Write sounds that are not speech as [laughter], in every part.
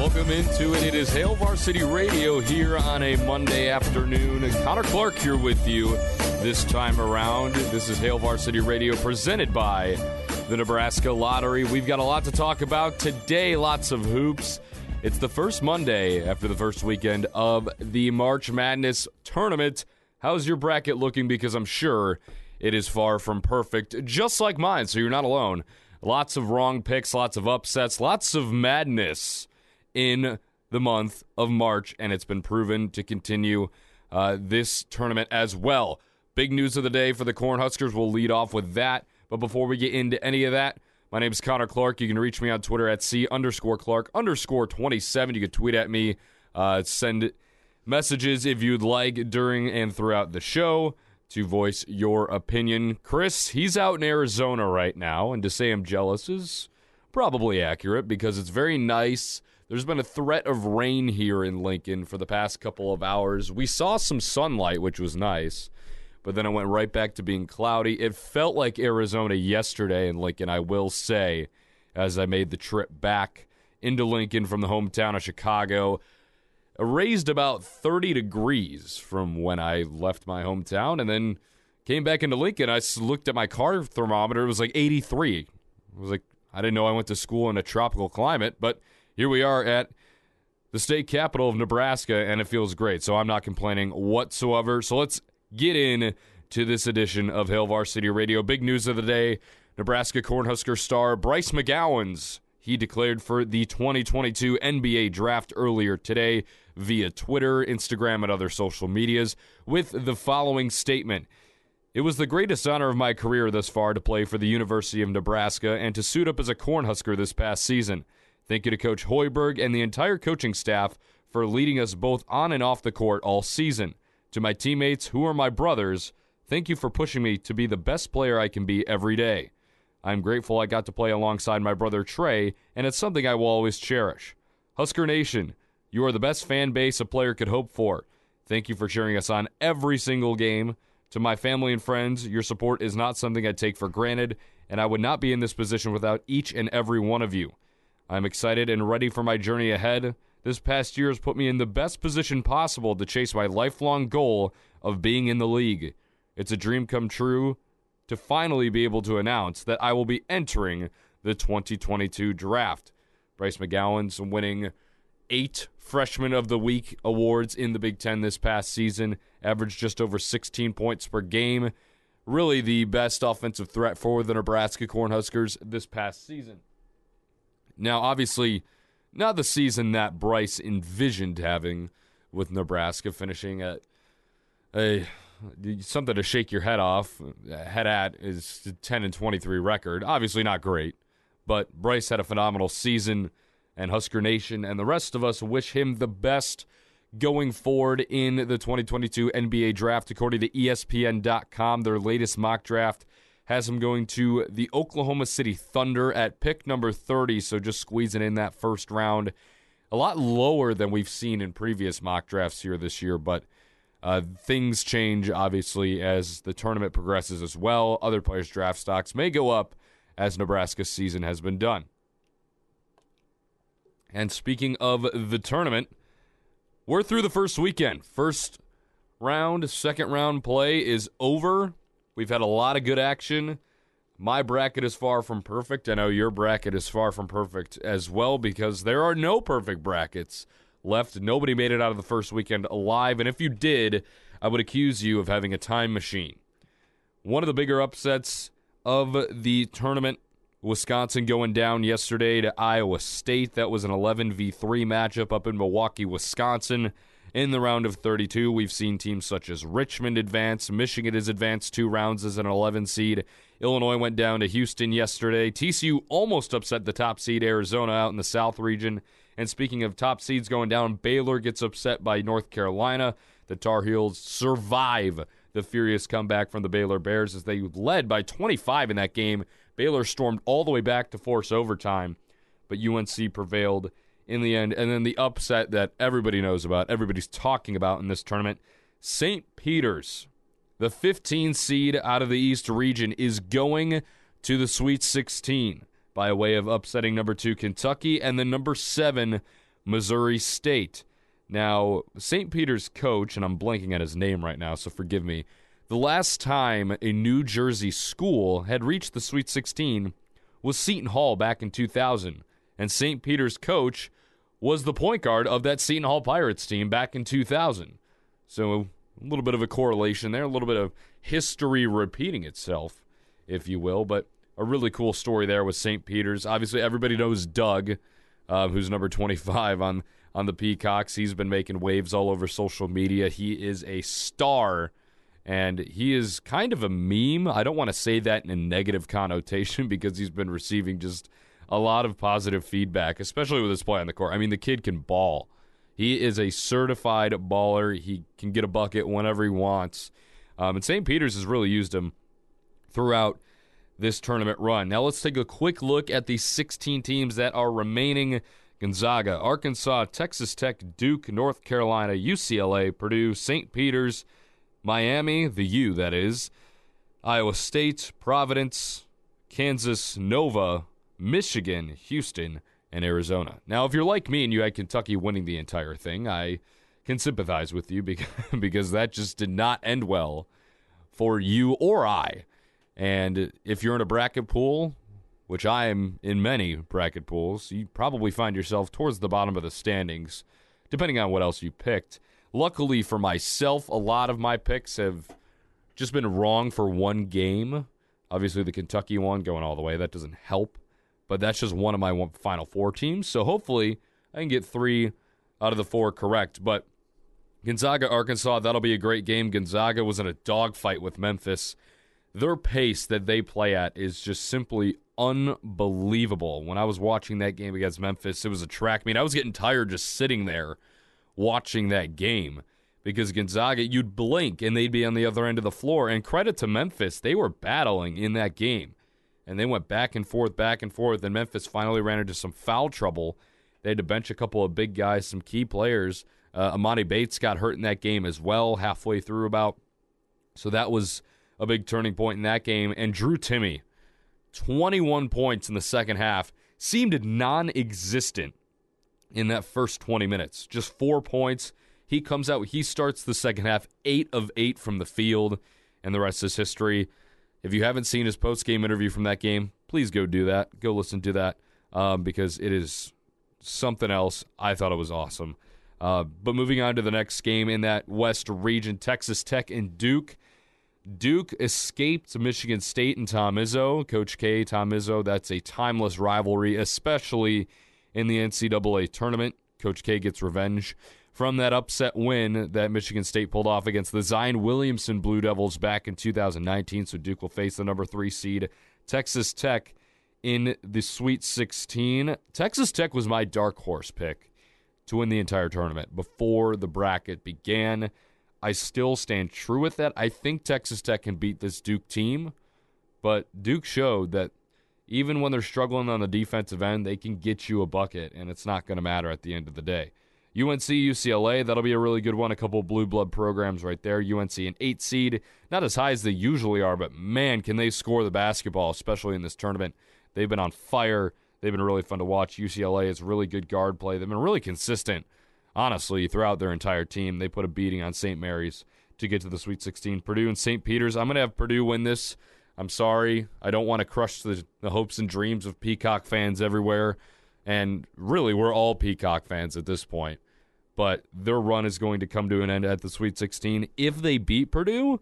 Welcome into it. It is Hail Varsity Radio here on a Monday afternoon. Connor Clark here with you this time around. This is Hail Varsity Radio presented by the Nebraska Lottery. We've got a lot to talk about today, lots of hoops. It's the first Monday after the first weekend of the March Madness tournament. How's your bracket looking? Because I'm sure it is far from perfect, just like mine, so you're not alone. Lots of wrong picks, lots of upsets, lots of madness in the month of March, and it's been proven to continue uh, this tournament as well. Big news of the day for the Cornhuskers. We'll lead off with that. But before we get into any of that, my name is Connor Clark. You can reach me on Twitter at C underscore Clark underscore 27. You can tweet at me, uh, send messages if you'd like during and throughout the show to voice your opinion. Chris, he's out in Arizona right now, and to say I'm jealous is probably accurate because it's very nice there's been a threat of rain here in Lincoln for the past couple of hours. We saw some sunlight, which was nice, but then it went right back to being cloudy. It felt like Arizona yesterday in Lincoln, I will say, as I made the trip back into Lincoln from the hometown of Chicago. It raised about 30 degrees from when I left my hometown and then came back into Lincoln. I looked at my car thermometer, it was like 83. It was like, I didn't know I went to school in a tropical climate, but here we are at the state capital of Nebraska, and it feels great. So I'm not complaining whatsoever. So let's get in to this edition of Hail Varsity Radio. Big news of the day Nebraska Cornhusker star Bryce McGowens. He declared for the 2022 NBA draft earlier today via Twitter, Instagram, and other social medias with the following statement. It was the greatest honor of my career thus far to play for the University of Nebraska and to suit up as a Cornhusker this past season. Thank you to Coach Hoiberg and the entire coaching staff for leading us both on and off the court all season. To my teammates, who are my brothers, thank you for pushing me to be the best player I can be every day. I'm grateful I got to play alongside my brother Trey, and it's something I will always cherish. Husker Nation, you are the best fan base a player could hope for. Thank you for cheering us on every single game. To my family and friends, your support is not something I take for granted, and I would not be in this position without each and every one of you. I'm excited and ready for my journey ahead. This past year has put me in the best position possible to chase my lifelong goal of being in the league. It's a dream come true to finally be able to announce that I will be entering the 2022 draft. Bryce McGowens winning eight Freshman of the Week awards in the Big Ten this past season, averaged just over 16 points per game. Really the best offensive threat for the Nebraska Cornhuskers this past season. Now, obviously, not the season that Bryce envisioned having with Nebraska, finishing at a something to shake your head off. Head at is 10 and 23 record. Obviously, not great, but Bryce had a phenomenal season, and Husker Nation and the rest of us wish him the best going forward in the 2022 NBA draft. According to ESPN.com, their latest mock draft has him going to the Oklahoma City Thunder at pick number 30, so just squeezing in that first round. A lot lower than we've seen in previous mock drafts here this year, but uh, things change obviously as the tournament progresses as well. Other players' draft stocks may go up as Nebraska's season has been done. And speaking of the tournament, we're through the first weekend. First round, second round play is over. We've had a lot of good action. my bracket is far from perfect. I know your bracket is far from perfect as well because there are no perfect brackets left. Nobody made it out of the first weekend alive. And if you did, I would accuse you of having a time machine. One of the bigger upsets of the tournament Wisconsin going down yesterday to Iowa State. That was an 11 v 3 matchup up in Milwaukee, Wisconsin. In the round of 32, we've seen teams such as Richmond advance. Michigan has advanced two rounds as an 11 seed. Illinois went down to Houston yesterday. TCU almost upset the top seed Arizona out in the South region. And speaking of top seeds going down, Baylor gets upset by North Carolina. The Tar Heels survive the furious comeback from the Baylor Bears as they led by 25 in that game. Baylor stormed all the way back to force overtime, but UNC prevailed in the end. And then the upset that everybody knows about, everybody's talking about in this tournament St. Peter's, the 15 seed out of the East region, is going to the Sweet 16 by way of upsetting number two Kentucky and the number seven Missouri State. Now, St. Peter's coach, and I'm blanking at his name right now, so forgive me. The last time a New Jersey school had reached the Sweet 16 was Seton Hall back in 2000, and St. Peter's coach was the point guard of that Seton Hall Pirates team back in 2000. So a little bit of a correlation there, a little bit of history repeating itself, if you will, but a really cool story there with St. Peter's. Obviously, everybody knows Doug, uh, who's number 25 on on the Peacocks. He's been making waves all over social media. He is a star and he is kind of a meme. I don't want to say that in a negative connotation [laughs] because he's been receiving just a lot of positive feedback, especially with his play on the court. I mean, the kid can ball. He is a certified baller. He can get a bucket whenever he wants. Um, and St. Peter's has really used him throughout this tournament run. Now let's take a quick look at the 16 teams that are remaining. Gonzaga, Arkansas, Texas Tech, Duke, North Carolina, UCLA, Purdue, St. Peter's, Miami, the U, that is, Iowa State, Providence, Kansas, Nova, Michigan, Houston, and Arizona. Now, if you're like me and you had Kentucky winning the entire thing, I can sympathize with you [laughs] because, because that just did not end well for you or I. And if you're in a bracket pool, which I am in many bracket pools, you probably find yourself towards the bottom of the standings, depending on what else you picked. Luckily for myself, a lot of my picks have just been wrong for one game. Obviously, the Kentucky one going all the way, that doesn't help but that's just one of my final four teams. So hopefully I can get three out of the four correct. But Gonzaga, Arkansas, that'll be a great game. Gonzaga was in a dogfight with Memphis. Their pace that they play at is just simply unbelievable. When I was watching that game against Memphis, it was a track meet. I was getting tired just sitting there watching that game because Gonzaga, you'd blink and they'd be on the other end of the floor. And credit to Memphis, they were battling in that game and they went back and forth, back and forth. And Memphis finally ran into some foul trouble. They had to bench a couple of big guys, some key players. Uh, Emoni Bates got hurt in that game as well, halfway through about. So that was a big turning point in that game. And Drew Timme, 21 points in the second half, seemed non existent in that first 20 minutes. Just four points. He comes out, he starts the second half, eight of eight from the field, and the rest is history. If you haven't seen his post game interview from that game, please go do that. Go listen to that um, because it is something else. I thought it was awesome. Uh, but moving on to the next game in that West region, Texas Tech and Duke. Duke escaped Michigan State and Tom Izzo. Coach K, Tom Izzo, that's a timeless rivalry, especially in the NCAA tournament. Coach K gets revenge from that upset win that Michigan State pulled off against the Zion Williamson Blue Devils back in 2019. So Duke will face the number three seed Texas Tech in the Sweet 16. Texas Tech was my dark horse pick to win the entire tournament before the bracket began. I still stand true with that. I think Texas Tech can beat this Duke team, but Duke showed that even when they're struggling on the defensive end, they can get you a bucket, and it's not going to matter at the end of the day. UNC, UCLA, that'll be a really good one. A couple blue blood programs right there. UNC, an eight seed, not as high as they usually are, but man, can they score the basketball, especially in this tournament. They've been on fire. They've been really fun to watch. UCLA is really good guard play. They've been really consistent, honestly, throughout their entire team. They put a beating on St. Mary's to get to the Sweet 16. Purdue and St. Peter's. I'm going to have Purdue win this. I'm sorry. I don't want to crush the, the hopes and dreams of Peacock fans everywhere. And really, we're all Peacock fans at this point. But their run is going to come to an end at the Sweet 16. If they beat Purdue,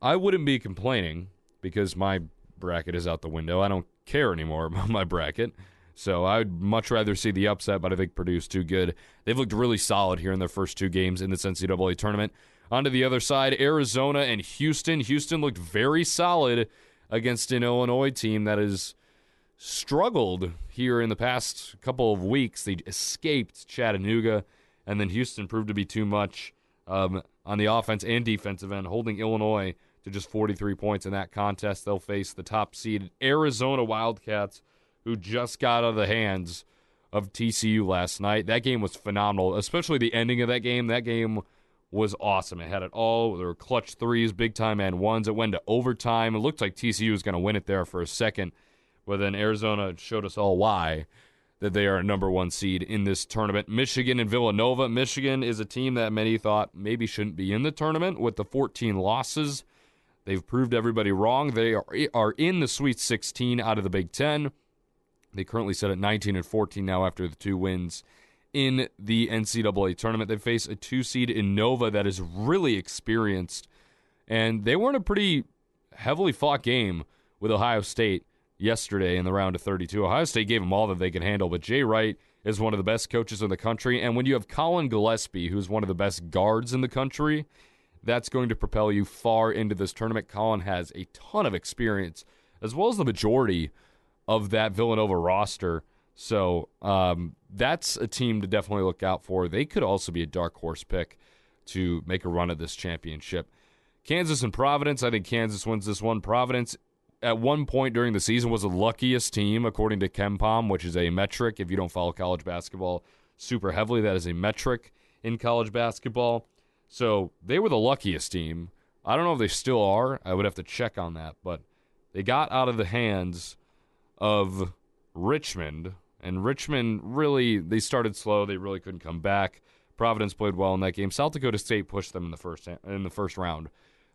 I wouldn't be complaining because my bracket is out the window. I don't care anymore [laughs] about my bracket. So I'd much rather see the upset, but I think Purdue's too good. They've looked really solid here in their first two games in this NCAA tournament. On to the other side, Arizona and Houston. Houston looked very solid against an Illinois team that has struggled here in the past couple of weeks. They escaped Chattanooga, and then Houston proved to be too much um, on the offense and defensive end, holding Illinois to just 43 points in that contest. They'll face the top seeded Arizona Wildcats, who just got out of the hands of TCU last night. That game was phenomenal, especially the ending of that game. That game was awesome. It had it all. There were clutch threes, big time and ones. It went to overtime. It looked like TCU was going to win it there for a second, but then Arizona showed us all why that they are a number one seed in this tournament. Michigan and Villanova. Michigan is a team that many thought maybe shouldn't be in the tournament with the 14 losses. They've proved everybody wrong. They are, are in the Sweet 16 out of the Big Ten. They currently sit at 19 and 14 now after the two wins in the NCAA tournament. They face a two seed in Nova that is really experienced, and they were in a pretty heavily fought game with Ohio State yesterday in the round of 32. Ohio State gave them all that they could handle, but Jay Wright is one of the best coaches in the country, and when you have Colin Gillespie, who's one of the best guards in the country, that's going to propel you far into this tournament. Colin has a ton of experience, as well as the majority of that Villanova roster. So um, that's a team to definitely look out for. They could also be a dark horse pick to make a run at this championship. Kansas and Providence. I think Kansas wins this one. Providence, at one point during the season, was the luckiest team according to KenPom, which is a metric. If you don't follow college basketball super heavily, that is a metric in college basketball. So they were the luckiest team. I don't know if they still are. I would have to check on that, but they got out of the hands of Richmond, and Richmond really they started slow. They really couldn't come back. Providence played well in that game. South Dakota State pushed them in the first in the first round,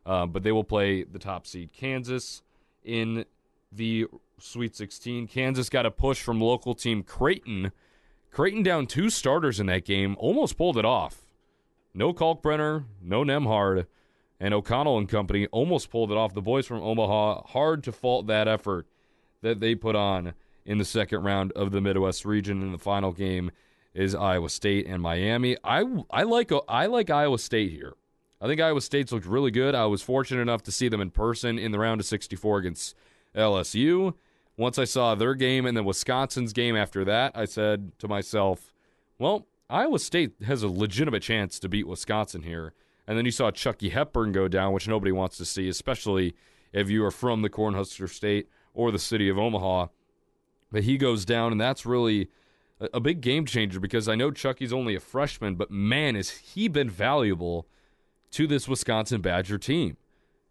uh, but they will play the top seed Kansas in the Sweet 16. Kansas got a push from local team Creighton. Creighton down two starters in that game, almost pulled it off. No Kalkbrenner, no Nembhard, and O'Connell and company almost pulled it off. The boys from Omaha, hard to fault that effort that they put on in the second round of the Midwest region. In the final game is Iowa State and Miami. I I like I like Iowa State here. I think Iowa State's looked really good. I was fortunate enough to see them in person in the round of 64 against LSU. Once I saw their game and then Wisconsin's game after that, I said to myself, well, Iowa State has a legitimate chance to beat Wisconsin here. And then you saw Chucky Hepburn go down, which nobody wants to see, especially if you are from the Cornhusker State or the city of Omaha. But he goes down, and that's really a, big game changer because I know Chucky's only a freshman, but man, has he been valuable to this Wisconsin Badger team.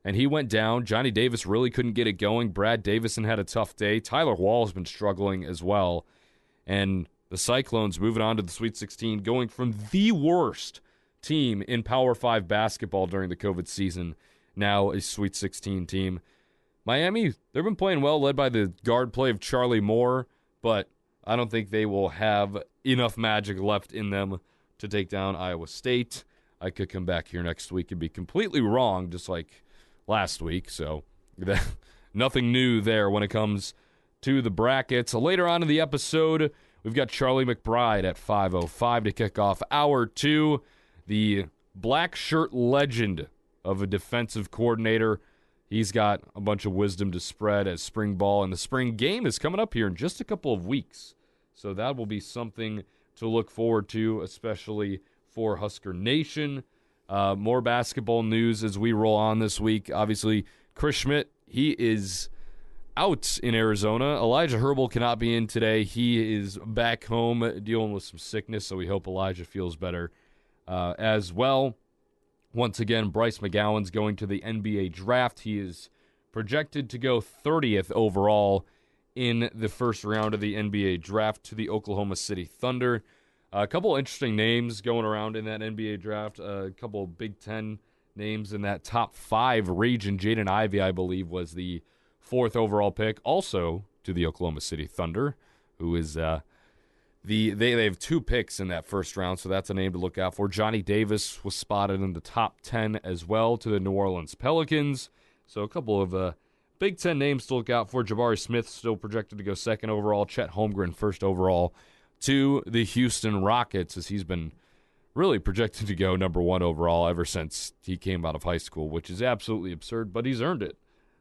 And he went down. Johnny Davis really couldn't get it going. Brad Davison had a tough day. Tyler Wahl has been struggling as well. And the Cyclones moving on to the Sweet 16, going from the worst team in Power 5 basketball during the COVID season, now a Sweet 16 team. Miami, they've been playing well, led by the guard play of Charlie Moore, but I don't think they will have enough magic left in them to take down Iowa State. I could come back here next week and be completely wrong, just like last week. So [laughs] nothing new there when it comes to the brackets. Later on in the episode, we've got Charlie McBride at 5:05 to kick off hour two. The black shirt legend of a defensive coordinator He's got a bunch of wisdom to spread as spring ball, and the spring game is coming up here in just a couple of weeks. So that will be something to look forward to, especially for Husker Nation. Uh, more basketball news as we roll on this week. Obviously, Chris Schmidt, he is out in Arizona. Elijah Herbal cannot be in today. He is back home dealing with some sickness, so we hope Elijah feels better uh, as well. Once again, Bryce McGowens going to the NBA draft. He is projected to go 30th overall in the first round of the NBA draft to the Oklahoma City Thunder. A couple interesting names going around in that NBA draft. a couple Big Ten names in that top five region. Jaden Ivey, I believe, was the fourth overall pick, also to the Oklahoma City Thunder, who is uh, the they, they have two picks in that first round, so that's a name to look out for. Johnny Davis was spotted in the top 10 as well to the New Orleans Pelicans. So a couple of uh, Big Ten names to look out for. Jabari Smith still projected to go second overall. Chet Holmgren first overall to the Houston Rockets as he's been really projected to go number one overall ever since he came out of high school, which is absolutely absurd, but he's earned it.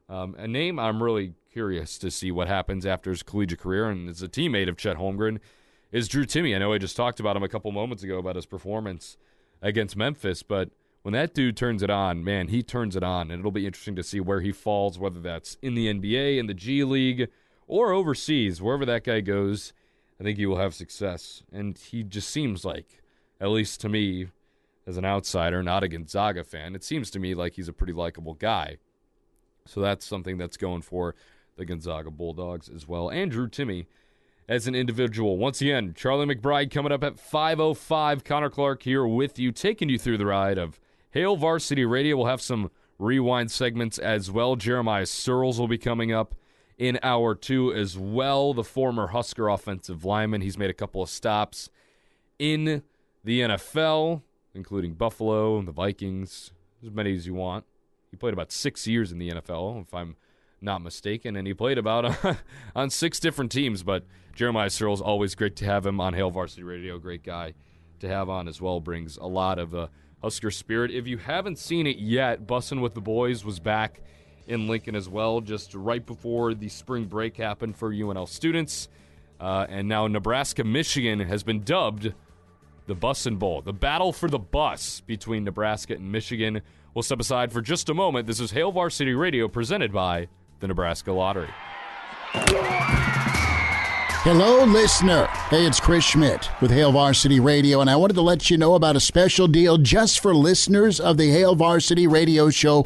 Um, a name I'm really curious to see what happens after his collegiate career, and as a teammate of Chet Holmgren, is Drew Timme. I know I just talked about him a couple moments ago about his performance against Memphis, but when that dude turns it on, man, he turns it on, and it'll be interesting to see where he falls, whether that's in the NBA, in the G League, or overseas, wherever that guy goes. I think he will have success, and he just seems like, at least to me, as an outsider, not a Gonzaga fan, it seems to me like he's a pretty likable guy. So that's something that's going for the Gonzaga Bulldogs as well. Andrew Timme as an individual. Once again, Charlie McBride coming up at 5.05. Connor Clark here with you, taking you through the ride of Hail Varsity Radio. We'll have some rewind segments as well. Jeremiah Sirles will be coming up in hour two as well. The former Husker offensive lineman. He's made a couple of stops in the NFL, including Buffalo and the Vikings, as many as you want. He played about six years in the NFL, if I'm not mistaken, and he played about [laughs] on six different teams. But Jeremiah Sirles, always great to have him on Hail Varsity Radio. Great guy to have on as well. Brings a lot of uh, Husker spirit. If you haven't seen it yet, Bussin' with the Boys was back in Lincoln as well, just right before the spring break happened for UNL students. Uh, and now Nebraska Michigan has been dubbed the Bussin' Bowl, the battle for the bus between Nebraska and Michigan. We'll step aside for just a moment. This is Hail Varsity Radio presented by the Nebraska Lottery. Hello, listener. Hey, it's Chris Schmidt with Hail Varsity Radio, and I wanted to let you know about a special deal just for listeners of the Hail Varsity Radio Show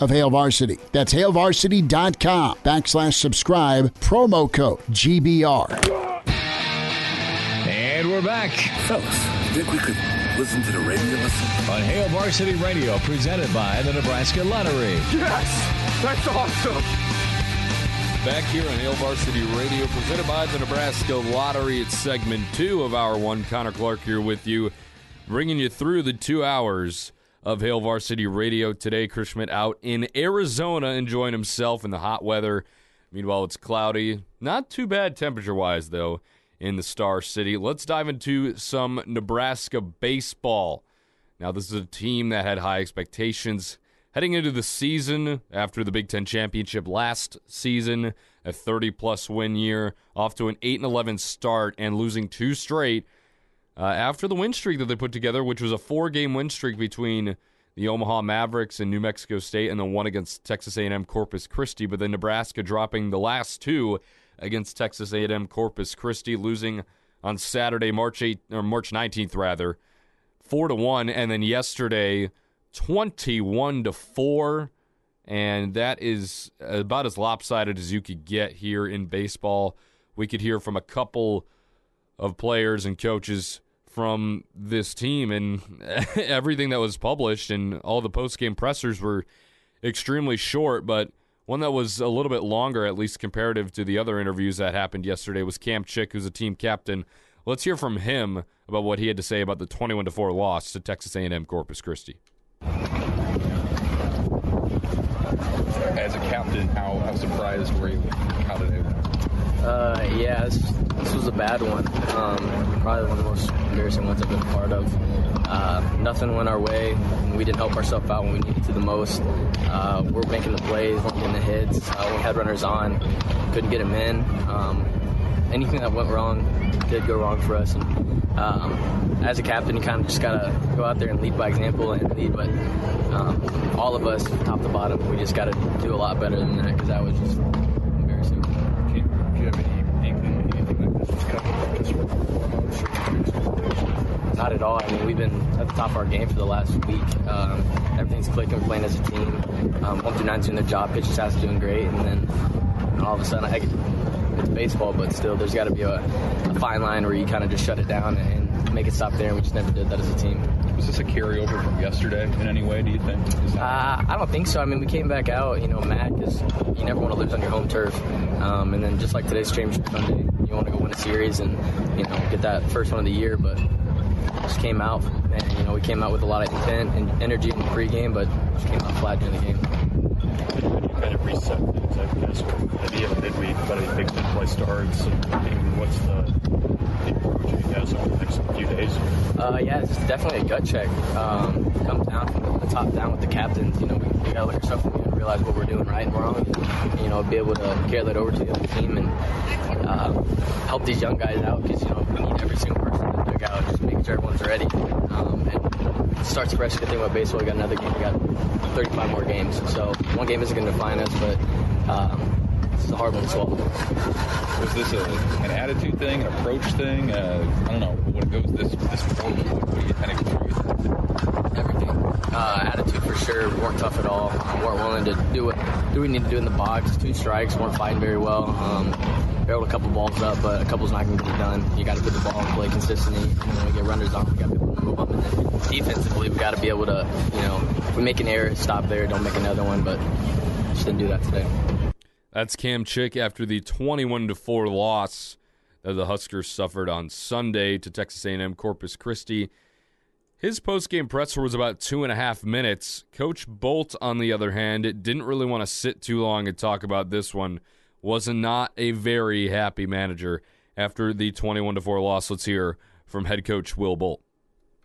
of Hail Varsity. That's hailvarsity.com backslash subscribe, promo code GBR. And we're back. Fellas, think we could listen to the radio listen? On Hail Varsity Radio, presented by the Nebraska Lottery. Yes! That's awesome! Back here on Hail Varsity Radio, presented by the Nebraska Lottery. It's segment two of our one. Connor Clark here with you, bringing you through the two hours of Hail Varsity Radio today. Chris Schmidt out in Arizona enjoying himself in the hot weather. Meanwhile, it's cloudy. Not too bad temperature wise, though, in the Star City. Let's dive into some Nebraska baseball. Now, this is a team that had high expectations heading into the season after the Big Ten championship last season, a 30 plus win year, off to an 8 and 11 start and losing two straight uh, after the win streak that they put together, which was a four-game win streak between the Omaha Mavericks and New Mexico State, and the one against Texas A&M Corpus Christi. But then Nebraska dropping the last two against Texas A&M Corpus Christi, losing on Saturday, March 8 or March 19th rather, four to one, and then yesterday, 21 to four. And that is about as lopsided as you could get here in baseball. We could hear from a couple of players and coaches from this team, and [laughs] everything that was published and all the post game pressers were extremely short, but one that was a little bit longer, at least comparative to the other interviews that happened yesterday, was Cam Chick, who's a team captain. Let's hear from him about what he had to say about the 21 to 4 loss to Texas A&M Corpus Christi. As a captain, how, how surprised were you how did it uh, yeah, this, this, was a bad one. Um, probably one of the most embarrassing ones I've been part of. Uh, nothing went our way. We didn't help ourselves out when we needed to the most. Uh, we're making the plays, getting the hits. Uh, we had runners on, couldn't get them in. Um, anything that went wrong did go wrong for us. And um, as a captain, you kind of just gotta go out there and lead by example and lead. But um, all of us, top to bottom, we just gotta do a lot better than that because that was just Not at all. I mean, we've been at the top of our game for the last week. Um, everything's clicking. We're playing as a team. Um, one through nine's doing their job. Pitch staff's doing great, and then all of a sudden, I, it's baseball, but still, there's got to be a, a, fine line where you kind of just shut it down and make it stop there. And we just never did that as a team. Was this a carryover from yesterday in any way? Do you think? Uh, I don't think so. I mean, we came back out, you know, mad because you never want to lose on your home turf. Um, and then just like today's championship Sunday, you want to go win a series and you know get that first one of the year, but just came out, and you know we came out with a lot of intent and energy in the pregame, but just came out flat during the game. Kind of reset things? I guess maybe a midweek, but a big play starts. And what's the approach you guys over the next few days? Uh, yeah, it's definitely a gut check. Um, comes down from the top down with the captains. You know, we, we gotta look at ourselves and realize what we're doing right and wrong. And, you know, be able to carry that over to the other team and uh, help these young guys out because you know we need every single person in the dugout, just making sure everyone's ready. Um, and starts fresh. Good thing about baseball, we got another game. We got 35 more games, so one game isn't going to define us, but. Um, it's a hard one to swallow. Was this a, an attitude thing, an approach thing? Uh, I don't know. When it goes this this forward, what do you kind of contribute? Everything. Uh, attitude for sure. We weren't tough at all. We weren't willing to do what do we need to do in the box. Two strikes. weren't fighting very well. Um, we able a couple balls up, but a couple's not going to get done. You got to put the ball in play consistently. And when we get runners on, we got able to move up. And then defensively, we got to be able to, you know, if we make an error, stop there. Don't make another one. But just didn't do that today. That's Cam Chick after the 21 to 4 loss that the Huskers suffered on Sunday to Texas A&M Corpus Christi. His post-game presser was about two and a half minutes. Coach Bolt, on the other hand, didn't really want to sit too long and talk about this one. Was not not a very happy manager after the 21 to 4 loss. Let's hear from head coach Will Bolt.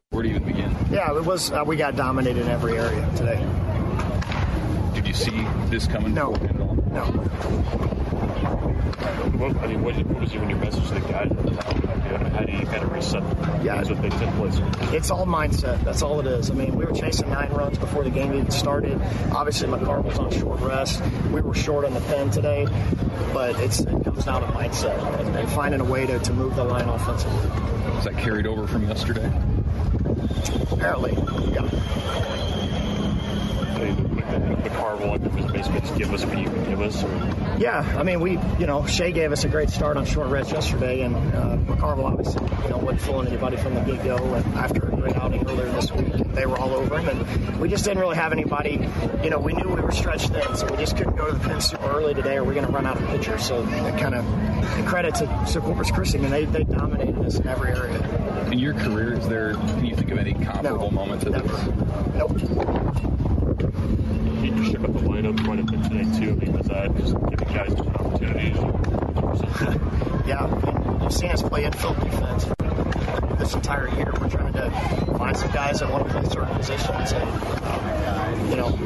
Where do you even begin? Yeah, it was. Uh, we got dominated in every area today. Did you see this coming? No. No. What, I mean, what, what was even your message to the guys? How do you kind of reset yeah, with big ten plays? It's all mindset. That's all it is. I mean, we were chasing nine runs before the game even started. Obviously, McCarville was on short rest. We were short on the pen today, but it's, it comes down to mindset and, and finding a way to, to move the line offensively. Was that carried over from yesterday? Apparently, yeah the Carvel and was basically just give us what you can give us? Or? Yeah, I mean, we, you know, Shay gave us a great start on short rest yesterday, and uh, McCarville obviously, you know, wasn't fooling anybody from the get go. And after a great outing earlier this week, they were all over him, and we just didn't really have anybody. You know, we knew we were stretched thin, so we just couldn't go to the pen super early today, or we're going to run out of pitchers. So, kind of credit to, to Corpus Christi, I mean, they, they dominated us in every area. In your career, is there? Can you think of any comparable no, moment to never. this? Nope you shook up the lineup quite a bit today too. I mean, was that just giving guys different opportunities? [laughs] yeah, you've seen us play infield defense this entire year. We're trying to find some guys that want to play certain positions, and you know,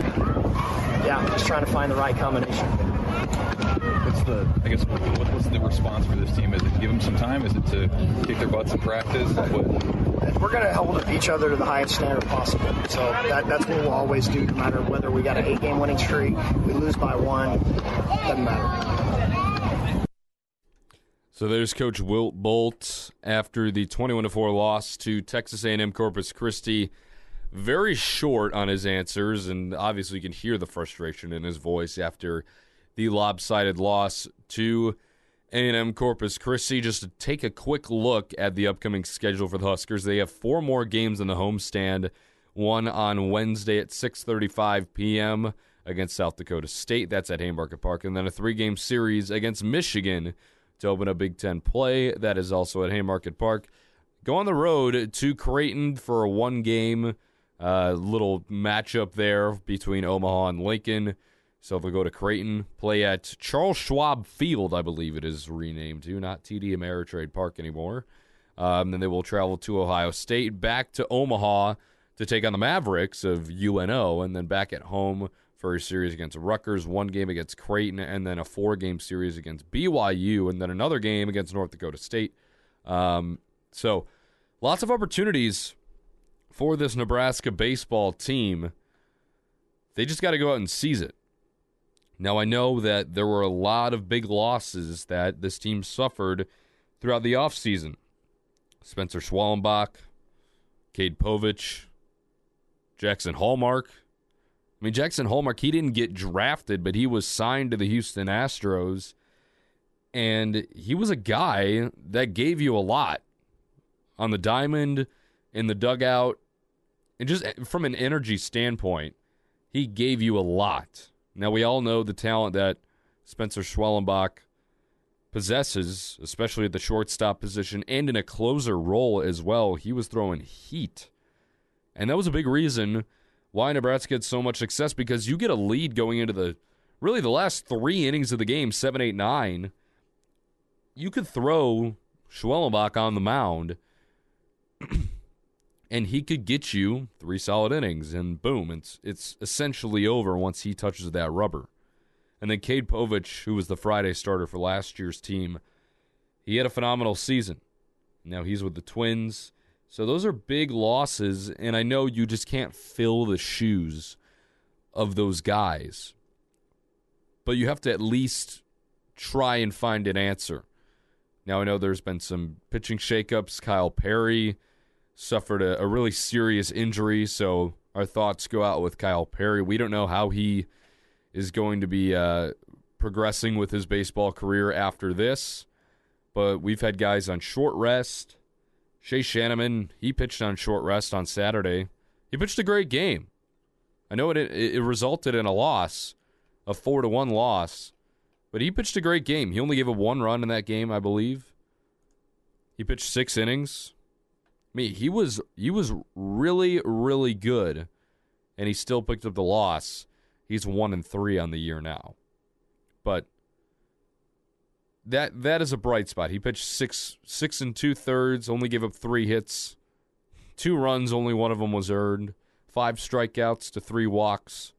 yeah, just trying to find the right combination. What's the, I guess, what's the response for this team? Is it to give them some time? Is it to kick their butts in practice? What? We're going to hold each other to the highest standard possible. So that, that's what we'll always do, no matter whether we got an eight game winning streak, we lose by one, doesn't matter. So there's Coach Will Bolt after the 21 4 loss to Texas A&M Corpus Christi. Very short on his answers, and obviously you can hear the frustration in his voice after the lopsided loss to a&M Corpus Christi. Just to take a quick look at the upcoming schedule for the Huskers, they have four more games in the homestand. One on Wednesday at 6:35 p.m. against South Dakota State. That's at Haymarket Park, and then a three-game series against Michigan to open a Big Ten play. That is also at Haymarket Park. Go on the road to Creighton for a one-game uh, little matchup there between Omaha and Lincoln. So they'll go to Creighton, play at Charles Schwab Field, I believe it is renamed to, not TD Ameritrade Park anymore. Um, then they will travel to Ohio State, back to Omaha to take on the Mavericks of UNO, and then back at home for a series against Rutgers, one game against Creighton, and then a four game series against BYU, and then another game against North Dakota State. Um, so lots of opportunities for this Nebraska baseball team. They just got to go out and seize it. Now, I know that there were a lot of big losses that this team suffered throughout the offseason. Spencer Schwellenbach, Cade Povich, Jackson Hallmark. I mean, Jackson Hallmark, he didn't get drafted, but he was signed to the Houston Astros. And he was a guy that gave you a lot on the diamond, in the dugout, and just eh, from an energy standpoint, he gave you a lot. Now, we all know the talent that Spencer Schwellenbach possesses, especially at the shortstop position and in a closer role as well. He was throwing heat. And that was a big reason why Nebraska had so much success because you get a lead going into the really the last three innings of the game, seven, eight, nine. You could throw Schwellenbach on the mound [clears throat] and he could get you three solid innings and boom, it's it's essentially over once he touches that rubber. And then Cade Povich, who was the Friday starter for last year's team, he had a phenomenal season. Now he's with the Twins. So those are big losses, and I know you just can't fill the shoes of those guys. But you have to at least try and find an answer. Now I know there's been some pitching shakeups. Kyle Perry suffered a, a really serious injury, so our thoughts go out with Kyle Perry. We don't know how he is going to be uh, progressing with his baseball career after this. But we've had guys on short rest. Shay Schanaman, he pitched on short rest on Saturday. He pitched a great game. I know it, it, it resulted in a loss, a four to one loss, but he pitched a great game. He only gave up one run in that game, I believe. He pitched six innings. Mean, he was he was really really good, and he still picked up the loss. He's one and three on the year now. But that that is a bright spot. He pitched six six and two thirds, only gave up three hits, two runs, only one of them was earned, five strikeouts to three walks.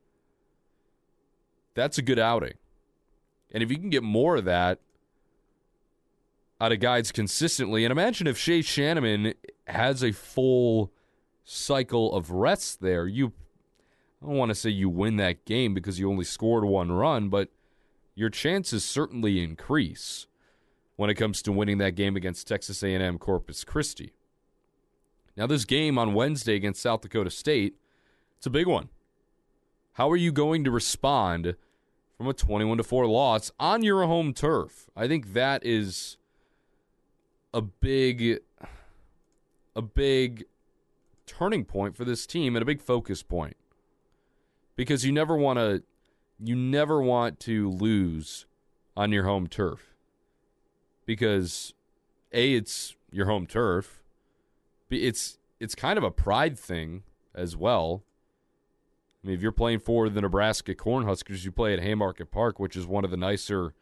That's a good outing. And if you can get more of that out of guys consistently, and imagine if Shay Schanaman has a full cycle of rests there, you I don't want to say you win that game because you only scored one run, but your chances certainly increase when it comes to winning that game against Texas A&M Corpus Christi. Now this game on Wednesday against South Dakota State, it's a big one. How are you going to respond from a 21 to 4 loss on your home turf? I think that is a big a big turning point for this team and a big focus point. Because you never want to you never want to lose on your home turf. Because a it's your home turf. It's it's kind of a pride thing as well. I mean if you're playing for the nebraska cornhuskers you play at haymarket park which is one of the nicer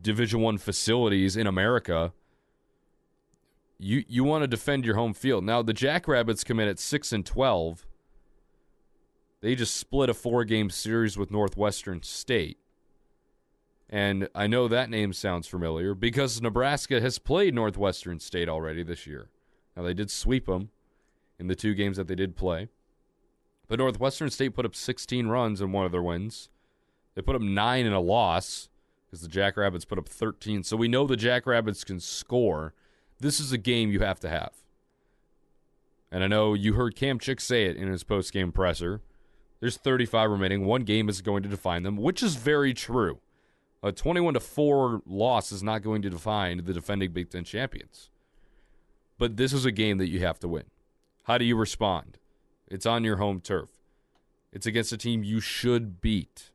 division one facilities in america you you want to defend your home field now the jackrabbits come in at 6 and 12 they just split a four game series with Northwestern State. And I know that name sounds familiar because Nebraska has played Northwestern State already this year. Now, they did sweep them in the two games that they did play. But Northwestern State put up 16 runs in one of their wins. They put up nine in a loss because the Jackrabbits put up 13. So we know the Jackrabbits can score. This is a game you have to have. And I know you heard Cam Chick say it in his post game presser. There's 35 remaining. One game is going to define them, which is very true. A 21 to 4 loss is not going to define the defending Big Ten champions. But this is a game that you have to win. How do you respond? It's on your home turf. It's against a team you should beat.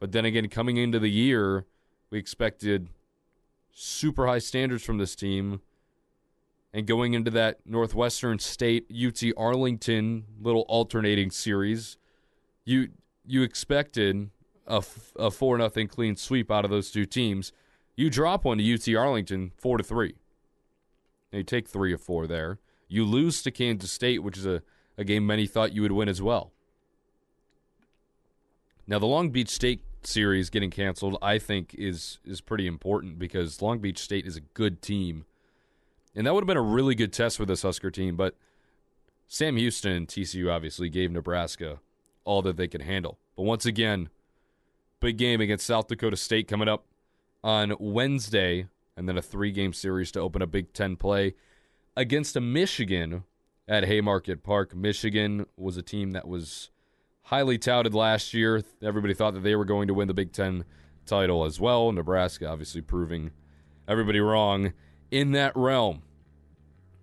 But then again, coming into the year, we expected super high standards from this team. And going into that Northwestern State UT Arlington little alternating series, you you expected a, a four nothing clean sweep out of those two teams. You drop one to UT Arlington four to three. you take three of four there. You lose to Kansas State, which is a, a game many thought you would win as well. Now the Long Beach State series getting canceled, I think is is pretty important because Long Beach State is a good team. And that would have been a really good test for this Husker team, but Sam Houston and TCU obviously gave Nebraska all that they could handle. But once again, big game against South Dakota State coming up on Wednesday and then a three game series to open a Big Ten play against a Michigan at Haymarket Park. Michigan was a team that was highly touted last year. Everybody thought that they were going to win the Big Ten title as well. Nebraska obviously proving everybody wrong in that realm.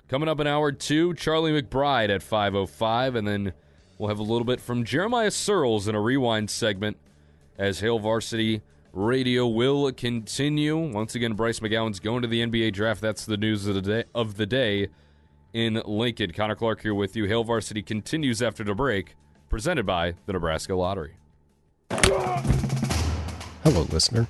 Coming up in hour two, Charlie McBride at 5.05, and then we'll have a little bit from Jeremiah Sirles in a rewind segment as Hail Varsity Radio will continue. Once again, Bryce McGowens going to the NBA draft. That's the news of the day. Of the day in Lincoln. Connor Clark here with you. Hail Varsity continues after the break, presented by the Nebraska Lottery. Hello, listener.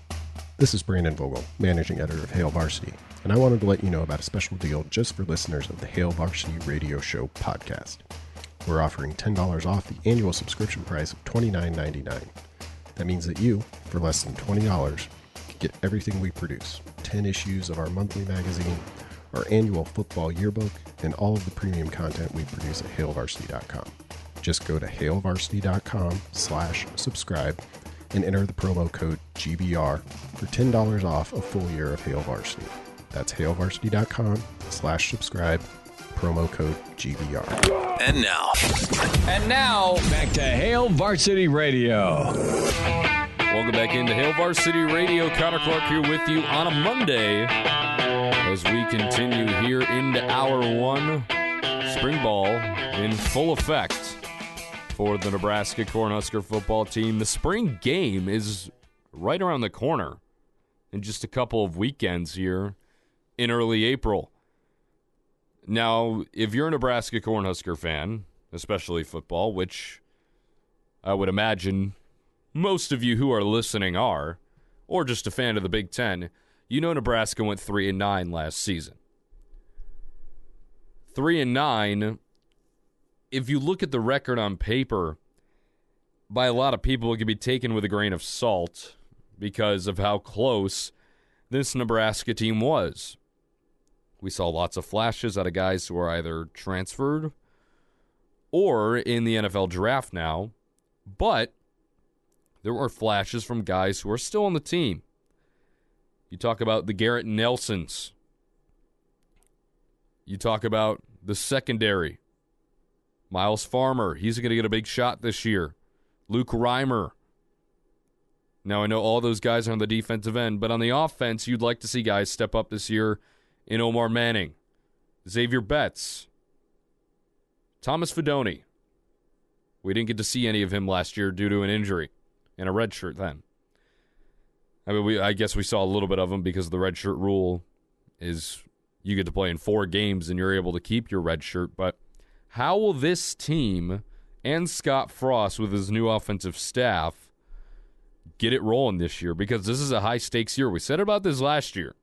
This is Brandon Vogel, managing editor of Hail Varsity, and I wanted to let you know about a special deal just for listeners of the Hail Varsity Radio Show podcast. We're offering $10 off the annual subscription price of $29.99. That means that you, for less than $20, can get everything we produce 10 issues of our monthly magazine, our annual football yearbook, and all of the premium content we produce at hailvarsity.com. Just go to hailvarsity.com slash subscribe and enter the promo code GBR for $10 off a full year of Hail Varsity. That's hailvarsity.com slash subscribe, promo code GBR. And now. And now, back to Hail Varsity Radio. Welcome back into Hail Varsity Radio. Connor Clark here with you on a Monday as we continue here into hour one. Spring ball in full effect for the Nebraska Cornhusker football team. The spring game is right around the corner in just a couple of weekends here in early April. Now, if you're a Nebraska Cornhusker fan, especially football, which I would imagine most of you who are listening are, or just a fan of the Big Ten, you know Nebraska went three and nine last season. Three and nine. If you look at the record on paper, by a lot of people, it can be taken with a grain of salt because of how close this Nebraska team was. We saw lots of flashes out of guys who are either transferred or in the NFL draft now, but there were flashes from guys who are still on the team. You talk about the Garrett Nelsons. You talk about the secondary. Myles Farmer, he's going to get a big shot this year. Luke Reimer. Now, I know all those guys are on the defensive end, but on the offense, you'd like to see guys step up this year in Omar Manning, Zavier Betts, Thomas Fidone. We didn't get to see any of him last year due to an injury and a red shirt then. I mean, we I guess we saw a little bit of him because the red shirt rule is you get to play in four games and you're able to keep your red shirt. But how will this team and Scott Frost with his new offensive staff get it rolling this year? Because this is a high stakes year. We said about this last year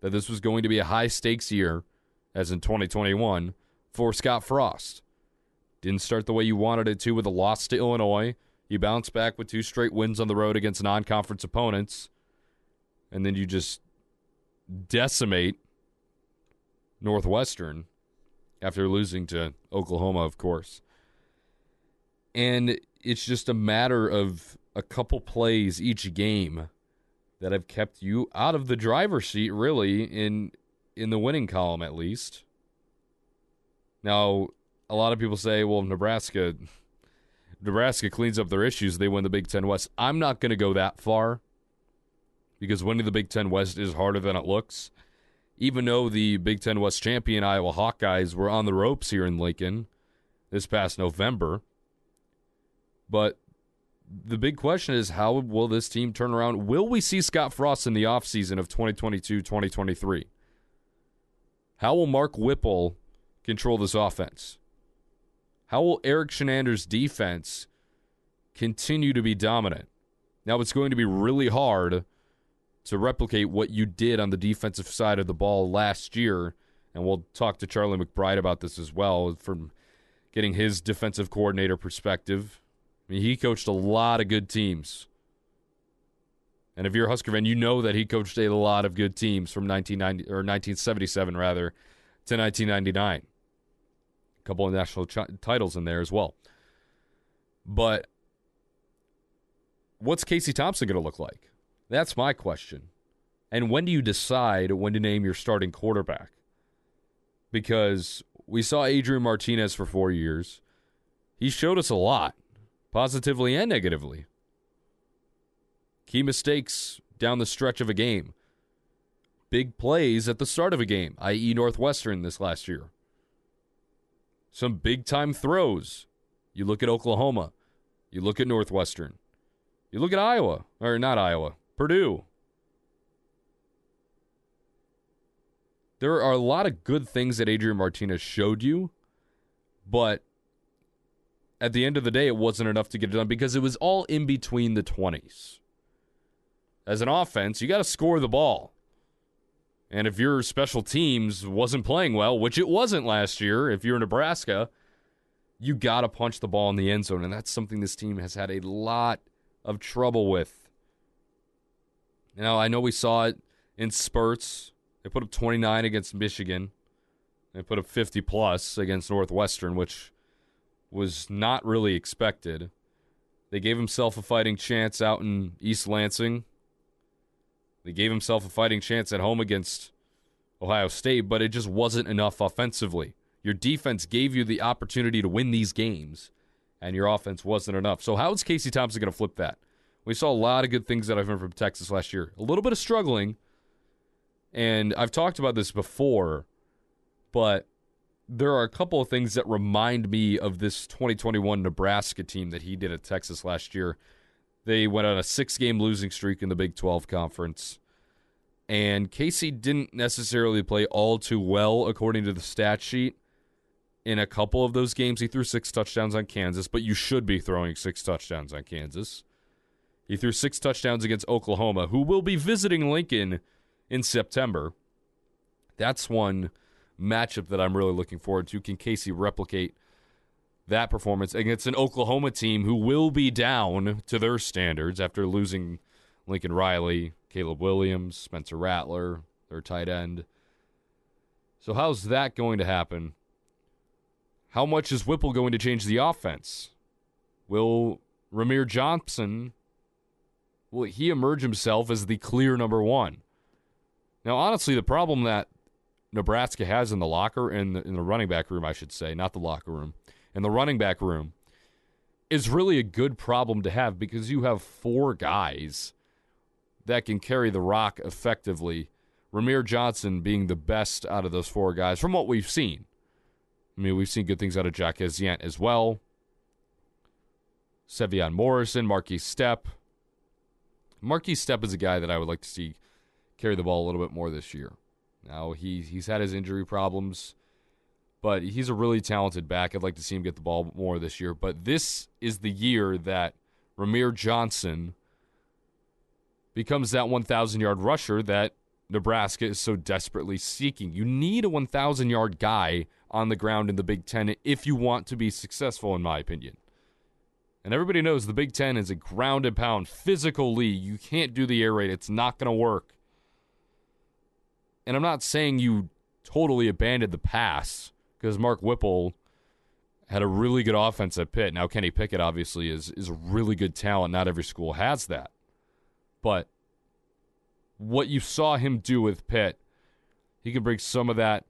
that this was going to be a high stakes year, as in 2021, for Scott Frost. Didn't start the way you wanted it to with a loss to Illinois. You bounce back with two straight wins on the road against non conference opponents, and then you just decimate Northwestern after losing to Oklahoma, of course. And it's just a matter of a couple plays each game that have kept you out of the driver's seat, really, in in the winning column at least. Now, a lot of people say, well, Nebraska Nebraska cleans up their issues, they win the Big Ten West. I'm not going to go that far because winning the Big Ten West is harder than it looks. Even though the Big Ten West champion Iowa Hawkeyes were on the ropes here in Lincoln this past November. But the big question is how will this team turn around? Will we see Scott Frost in the offseason of 2022 2023? How will Mark Whipple control this offense? How will Erik Chinander's defense continue to be dominant? Now, it's going to be really hard to replicate what you did on the defensive side of the ball last year. And we'll talk to Charlie McBride about this as well from getting his defensive coordinator perspective. I mean, he coached a lot of good teams. And if you're a Husker fan, you know that he coached a lot of good teams from 1990 or 1977 rather to 1999 A couple of national ch- titles in there as well. But what's Casey Thompson going to look like? That's my question. And when do you decide when to name your starting quarterback? Because we saw Adrian Martinez for four years. He showed us a lot, positively and negatively. Key mistakes down the stretch of a game. Big plays at the start of a game, i.e., Northwestern this last year. Some big time throws. You look at Oklahoma. You look at Northwestern. You look at Iowa, or not Iowa, Purdue. There are a lot of good things that Adrian Martinez showed you, but at the end of the day, it wasn't enough to get it done because it was all in between the 20s. As an offense, you got to score the ball. And if your special teams wasn't playing well, which it wasn't last year, if you're Nebraska, you got to punch the ball in the end zone. And that's something this team has had a lot of trouble with. Now, I know we saw it in spurts. They put up 29 against Michigan. They put up 50 plus against Northwestern, which was not really expected. They gave himself a fighting chance out in East Lansing. They gave himself a fighting chance at home against Ohio State, but it just wasn't enough offensively. Your defense gave you the opportunity to win these games, and your offense wasn't enough. So, how is Casey Thompson going to flip that? We saw a lot of good things that I've heard from Texas last year. A little bit of struggling, and I've talked about this before, but there are a couple of things that remind me of this 2021 Nebraska team that he did at Texas last year. They went on a six game losing streak in the Big 12 conference. And Casey didn't necessarily play all too well, according to the stat sheet. In a couple of those games, he threw six touchdowns on Kansas, but you should be throwing six touchdowns on Kansas. He threw six touchdowns against Oklahoma, who will be visiting Lincoln in September. That's one matchup that I'm really looking forward to. Can Casey replicate that performance against an Oklahoma team who will be down to their standards after losing Lincoln Riley, Caleb Williams, Spencer Rattler, their tight end. So, how's that going to happen? How much is Whipple going to change the offense? Will Rahmir Johnson will he emerge himself as the clear number one? Now, honestly, the problem that Nebraska has in the locker in the, in the running back room, I should say, not the locker room, in the running back room, is really a good problem to have because you have four guys that can carry the rock effectively. Rahmir Johnson being the best out of those four guys from what we've seen. I mean, we've seen good things out of Jack Yant as well. Sevion Morrison, Markese Stepp. Markese Stepp is a guy that I would like to see carry the ball a little bit more this year. Now he he's had his injury problems, but he's a really talented back. I'd like to see him get the ball more this year. But this is the year that Rahmir Johnson becomes that 1,000 yard rusher that Nebraska is so desperately seeking. You need a 1,000 yard guy on the ground in the Big Ten if you want to be successful, in my opinion. And everybody knows the Big Ten is a ground and pound physical league. You can't do the air raid, it's not going to work. And I'm not saying you totally abandoned the pass because Mark Whipple had a really good offense at Pitt. Now Kenny Pickett obviously is is a really good talent. Not every school has that. But what you saw him do with Pitt, he can bring some of that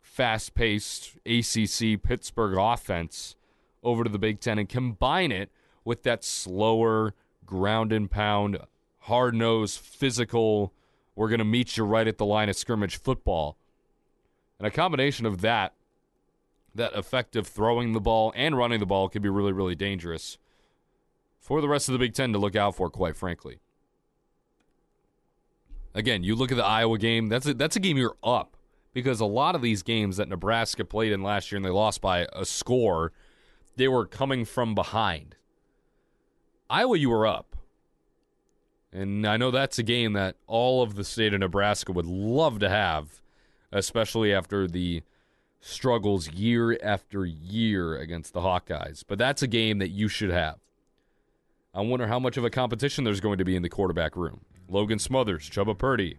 fast-paced ACC Pittsburgh offense over to the Big 10 and combine it with that slower ground and pound, hard-nosed, physical we're going to meet you right at the line of scrimmage football. And a combination of that, that effective throwing the ball and running the ball can be really, really dangerous for the rest of the Big Ten to look out for, quite frankly. Again, you look at the Iowa game, that's a, that's a game you're up because a lot of these games that Nebraska played in last year and they lost by a score, they were coming from behind. Iowa, you were up. And I know that's a game that all of the state of Nebraska would love to have, especially after the struggles year after year against the Hawkeyes. But that's a game that you should have. I wonder how much of a competition there's going to be in the quarterback room. Logan Smothers, Chubba Purdy.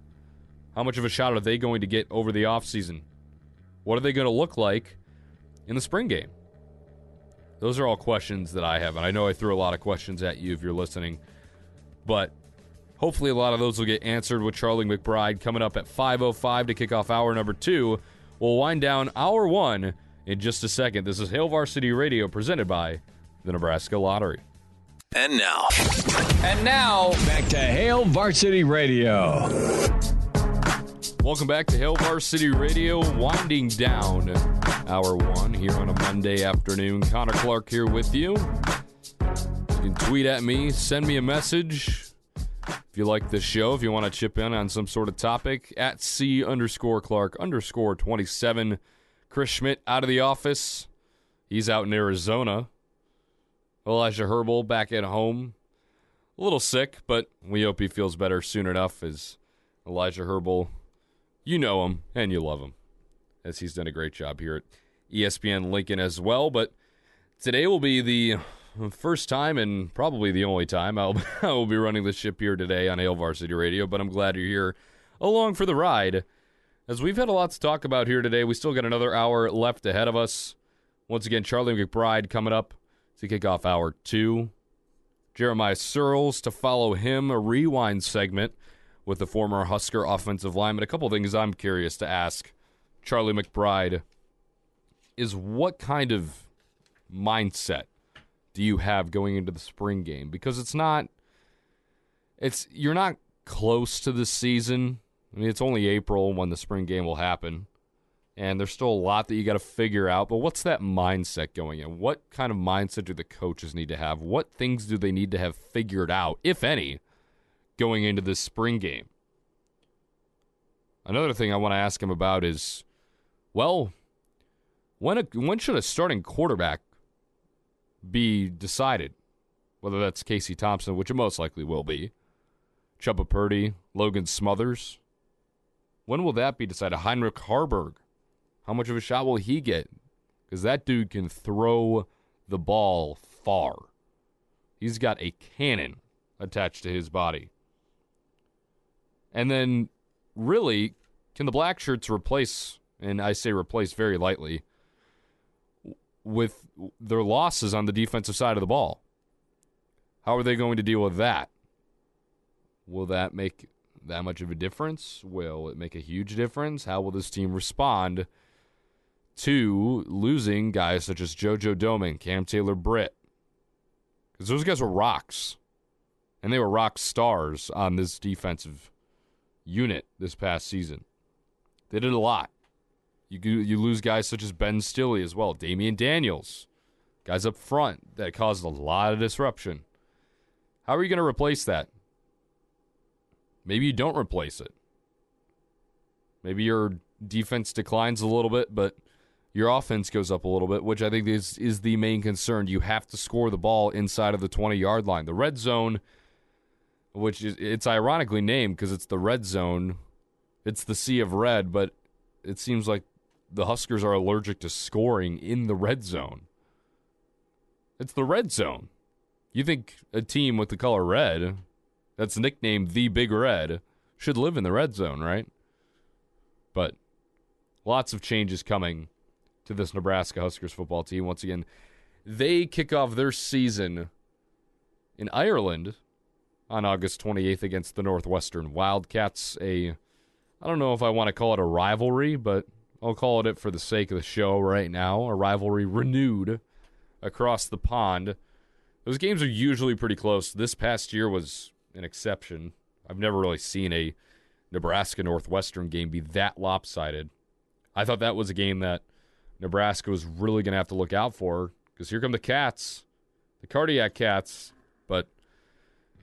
How much of a shot are they going to get over the offseason? What are they going to look like in the spring game? Those are all questions that I have, and I know I threw a lot of questions at you if you're listening, but Hopefully, a lot of those will get answered with Charlie McBride coming up at 5:05 to kick off hour number two. We'll wind down hour one in just a second. This is Hail Varsity Radio presented by the Nebraska Lottery. And now, And now, back to Hail Varsity Radio. Welcome back to Hail Varsity Radio, winding down hour one here on a Monday afternoon. Connor Clark here with you. You can tweet at me, send me a message if you like this show, if you want to chip in on some sort of topic, at C underscore Clark underscore 27. Chris Schmidt out of the office. He's out in Arizona. Elijah Herbal back at home. A little sick, but we hope he feels better soon enough as Elijah Herbal you know him and you love him, as he's done a great job here at ESPN Lincoln as well. But today will be the first time and probably the only time I'll [laughs] I will be running the ship here today on Hail Varsity Radio. But I'm glad you're here along for the ride, as we've had a lot to talk about here today. We still got another hour left ahead of us. Once again, Charlie McBride coming up to kick off hour two. Jeremiah Sirles to follow him, a rewind segment with the former Husker offensive lineman. A couple things I'm curious to ask Charlie McBride is what kind of mindset do you have going into the spring game? Because it's not it's you're not close to the season. I mean, it's only April when the spring game will happen. And there's still a lot that you got to figure out. But what's that mindset going in? What kind of mindset do the coaches need to have? What things do they need to have figured out, if any, going into this spring game? Another thing I want to ask him about is, well, when a, when should a starting quarterback be decided? Whether that's Casey Thompson, which it most likely will be, Chubba Purdy, Logan Smothers. When will that be decided? Heinrich Haarberg. How much of a shot will he get? Because that dude can throw the ball far. He's got a cannon attached to his body. And then, really, can the black shirts replace, and I say replace very lightly, with their losses on the defensive side of the ball? How are they going to deal with that? Will that make that much of a difference? Will it make a huge difference? How will this team respond to losing guys such as JoJo Domann, Cam Taylor Britt? Because those guys were rocks. And they were rock stars on this defensive unit this past season. They did a lot. You you lose guys such as Ben Stille as well, Damion Daniels, guys up front that caused a lot of disruption. How are you going to replace that? Maybe you don't replace it. Maybe your defense declines a little bit, but your offense goes up a little bit, which I think is is the main concern. You have to score the ball inside of the 20-yard line. The red zone, which is it's ironically named because it's the red zone. It's the sea of red, but it seems like the Huskers are allergic to scoring in the red zone. It's the red zone. You think a team with the color red, that's nicknamed the Big Red, should live in the red zone, right? But lots of changes coming to this Nebraska Huskers football team. Once again, they kick off their season in Ireland on August 28th against the Northwestern Wildcats. A, I don't know if I want to call it a rivalry, but I'll call it it for the sake of the show right now. A rivalry renewed across the pond. Those games are usually pretty close. This past year was an exception. I've never really seen a Nebraska Northwestern game be that lopsided. I thought that was a game that Nebraska was really going to have to look out for because here come the Cats, the Cardiac Cats, but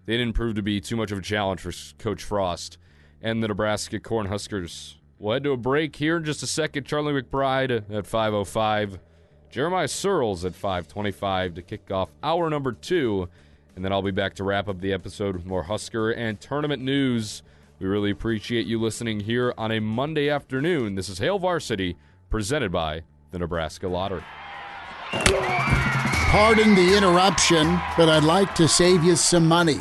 they didn't prove to be too much of a challenge for Coach Frost and the Nebraska Cornhuskers. We'll head to a break here in just a second. Charlie McBride at 5.05. Jeremiah Sirles at 5.25 to kick off hour number two. And then I'll be back to wrap up the episode with more Husker and tournament news. We really appreciate you listening here on a Monday afternoon. This is Hail Varsity, presented by the Nebraska Lottery. Pardon the interruption, but I'd like to save you some money.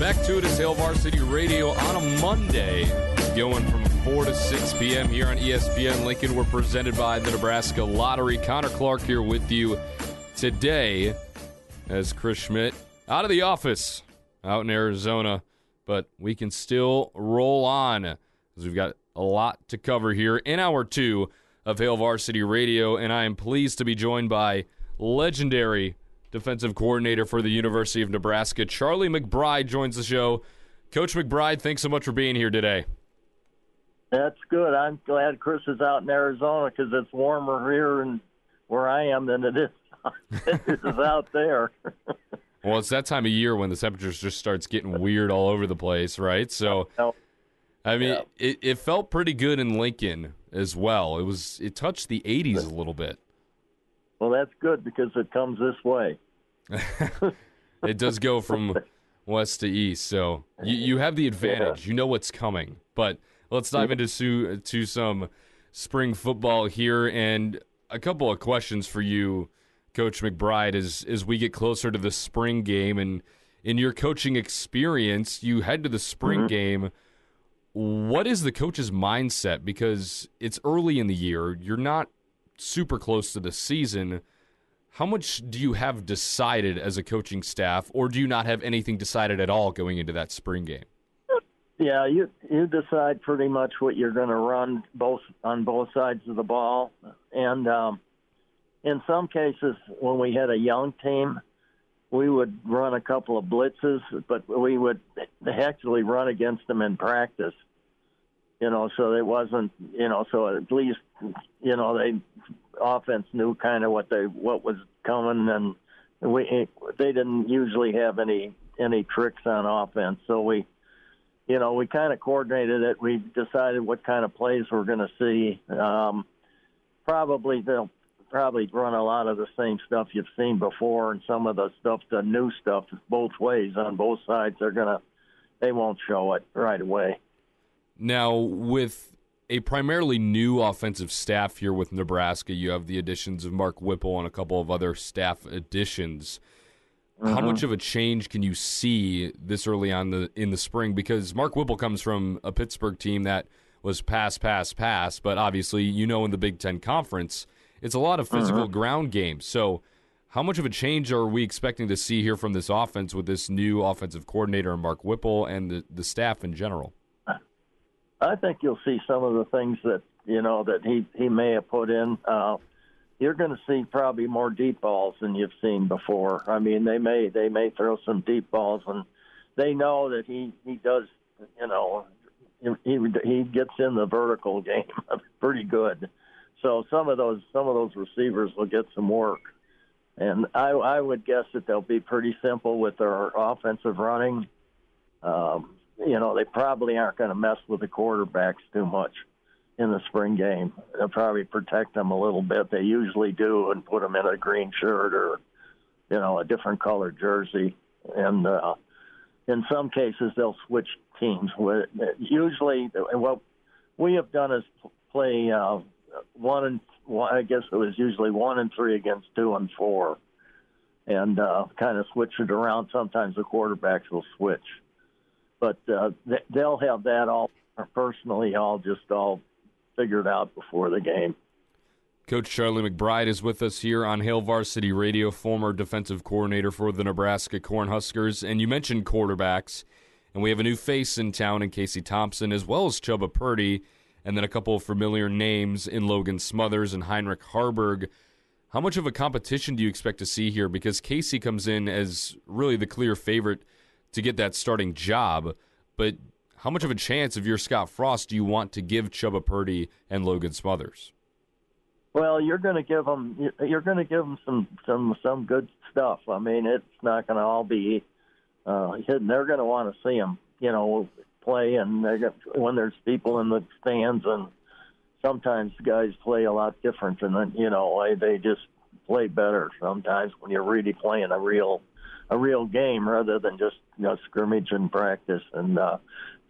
Back to it as Hail Varsity Radio on a Monday, going from 4 to 6 p.m. here on ESPN Lincoln. We're presented by the Nebraska Lottery. Connor Clark here with you today as Chris Schmidt out of the office out in Arizona, but we can still roll on because we've got a lot to cover here in hour two of Hail Varsity Radio, and I am pleased to be joined by legendary defensive coordinator for the University of Nebraska. Charlie McBride joins the show. Coach McBride, thanks so much for being here today. That's good. I'm glad Chris is out in Arizona because it's warmer here and where I am than it is, [laughs] it is out there. [laughs] well, it's that time of year when the temperatures just starts getting weird all over the place, right? So, oh, oh. I mean, yeah. it, it felt pretty good in Lincoln as well. It was it touched the 80s a little bit. Well, that's good because it comes this way. [laughs] it does go from west to east, so you, you have the advantage. You know what's coming. But let's dive into to some spring football here, and a couple of questions for you, Coach McBride, as as we get closer to the spring game, and in your coaching experience, you head to the spring mm-hmm. game. What is the coach's mindset? Because it's early in the year. You're not super close to the season. How much do you have decided as a coaching staff, or do you not have anything decided at all going into that spring game? Yeah, you you decide pretty much what you're going to run both on both sides of the ball, and um, in some cases, when we had a young team, we would run a couple of blitzes, but we would actually run against them in practice you know, so it wasn't, you know, so at least, you know, they offense knew kind of what they what was coming, and we they didn't usually have any any tricks on offense, so we, you know, we kind of coordinated it. We decided what kind of plays we're going to see. Um, probably they'll probably run a lot of the same stuff you've seen before, and some of the stuff, the new stuff, both ways on both sides. They're gonna, they won't show it right away. Now, with a primarily new offensive staff here with Nebraska, you have the additions of Mark Whipple and a couple of other staff additions. Uh-huh. How much of a change can you see this early on the in the spring? Because Mark Whipple comes from a Pittsburgh team that was pass, pass, pass, but obviously, you know, in the Big Ten Conference, it's a lot of physical uh-huh. ground games. So, how much of a change are we expecting to see here from this offense with this new offensive coordinator, and Mark Whipple, and the, the staff in general? I think you'll see some of the things that you know that he he may have put in. Uh, you're going to see probably more deep balls than you've seen before. I mean, they may they may throw some deep balls, and they know that he he does. You know, he he gets in the vertical game [laughs] pretty good. So some of those some of those receivers will get some work, and I I would guess that they'll be pretty simple with their offensive running. Um, you know, they probably aren't going to mess with the quarterbacks too much in the spring game. They'll probably protect them a little bit. They usually do and put them in a green shirt or, you know, a different colored jersey. And uh, in some cases, they'll switch teams. Usually, what we have done is play uh, one and one, I guess it was usually one and three against two and four, and uh, kind of switch it around. Sometimes the quarterbacks will switch but uh, they'll have that all personally all just all figured out before the game. Coach Charlie McBride is with us here on Hail Varsity Radio, former defensive coordinator for the Nebraska Cornhuskers. And you mentioned quarterbacks, and we have a new face in town in Casey Thompson, as well as Chubba Purdy, and then a couple of familiar names in Logan Smothers and Heinrich Haarberg. How much of a competition do you expect to see here? Because Casey comes in as really the clear favorite to get that starting job, but how much of a chance of your Scott Frost do you want to give Chubba Purdy and Logan Smothers? Well, you're going to give them. You're going to give them some some some good stuff. I mean, it's not going to all be uh, hidden. They're going to want to see them, you know, play, and they're when there's people in the stands, and sometimes guys play a lot different, and you know they just play better sometimes when you're really playing a real a real game rather than just you know scrimmage and practice. And uh,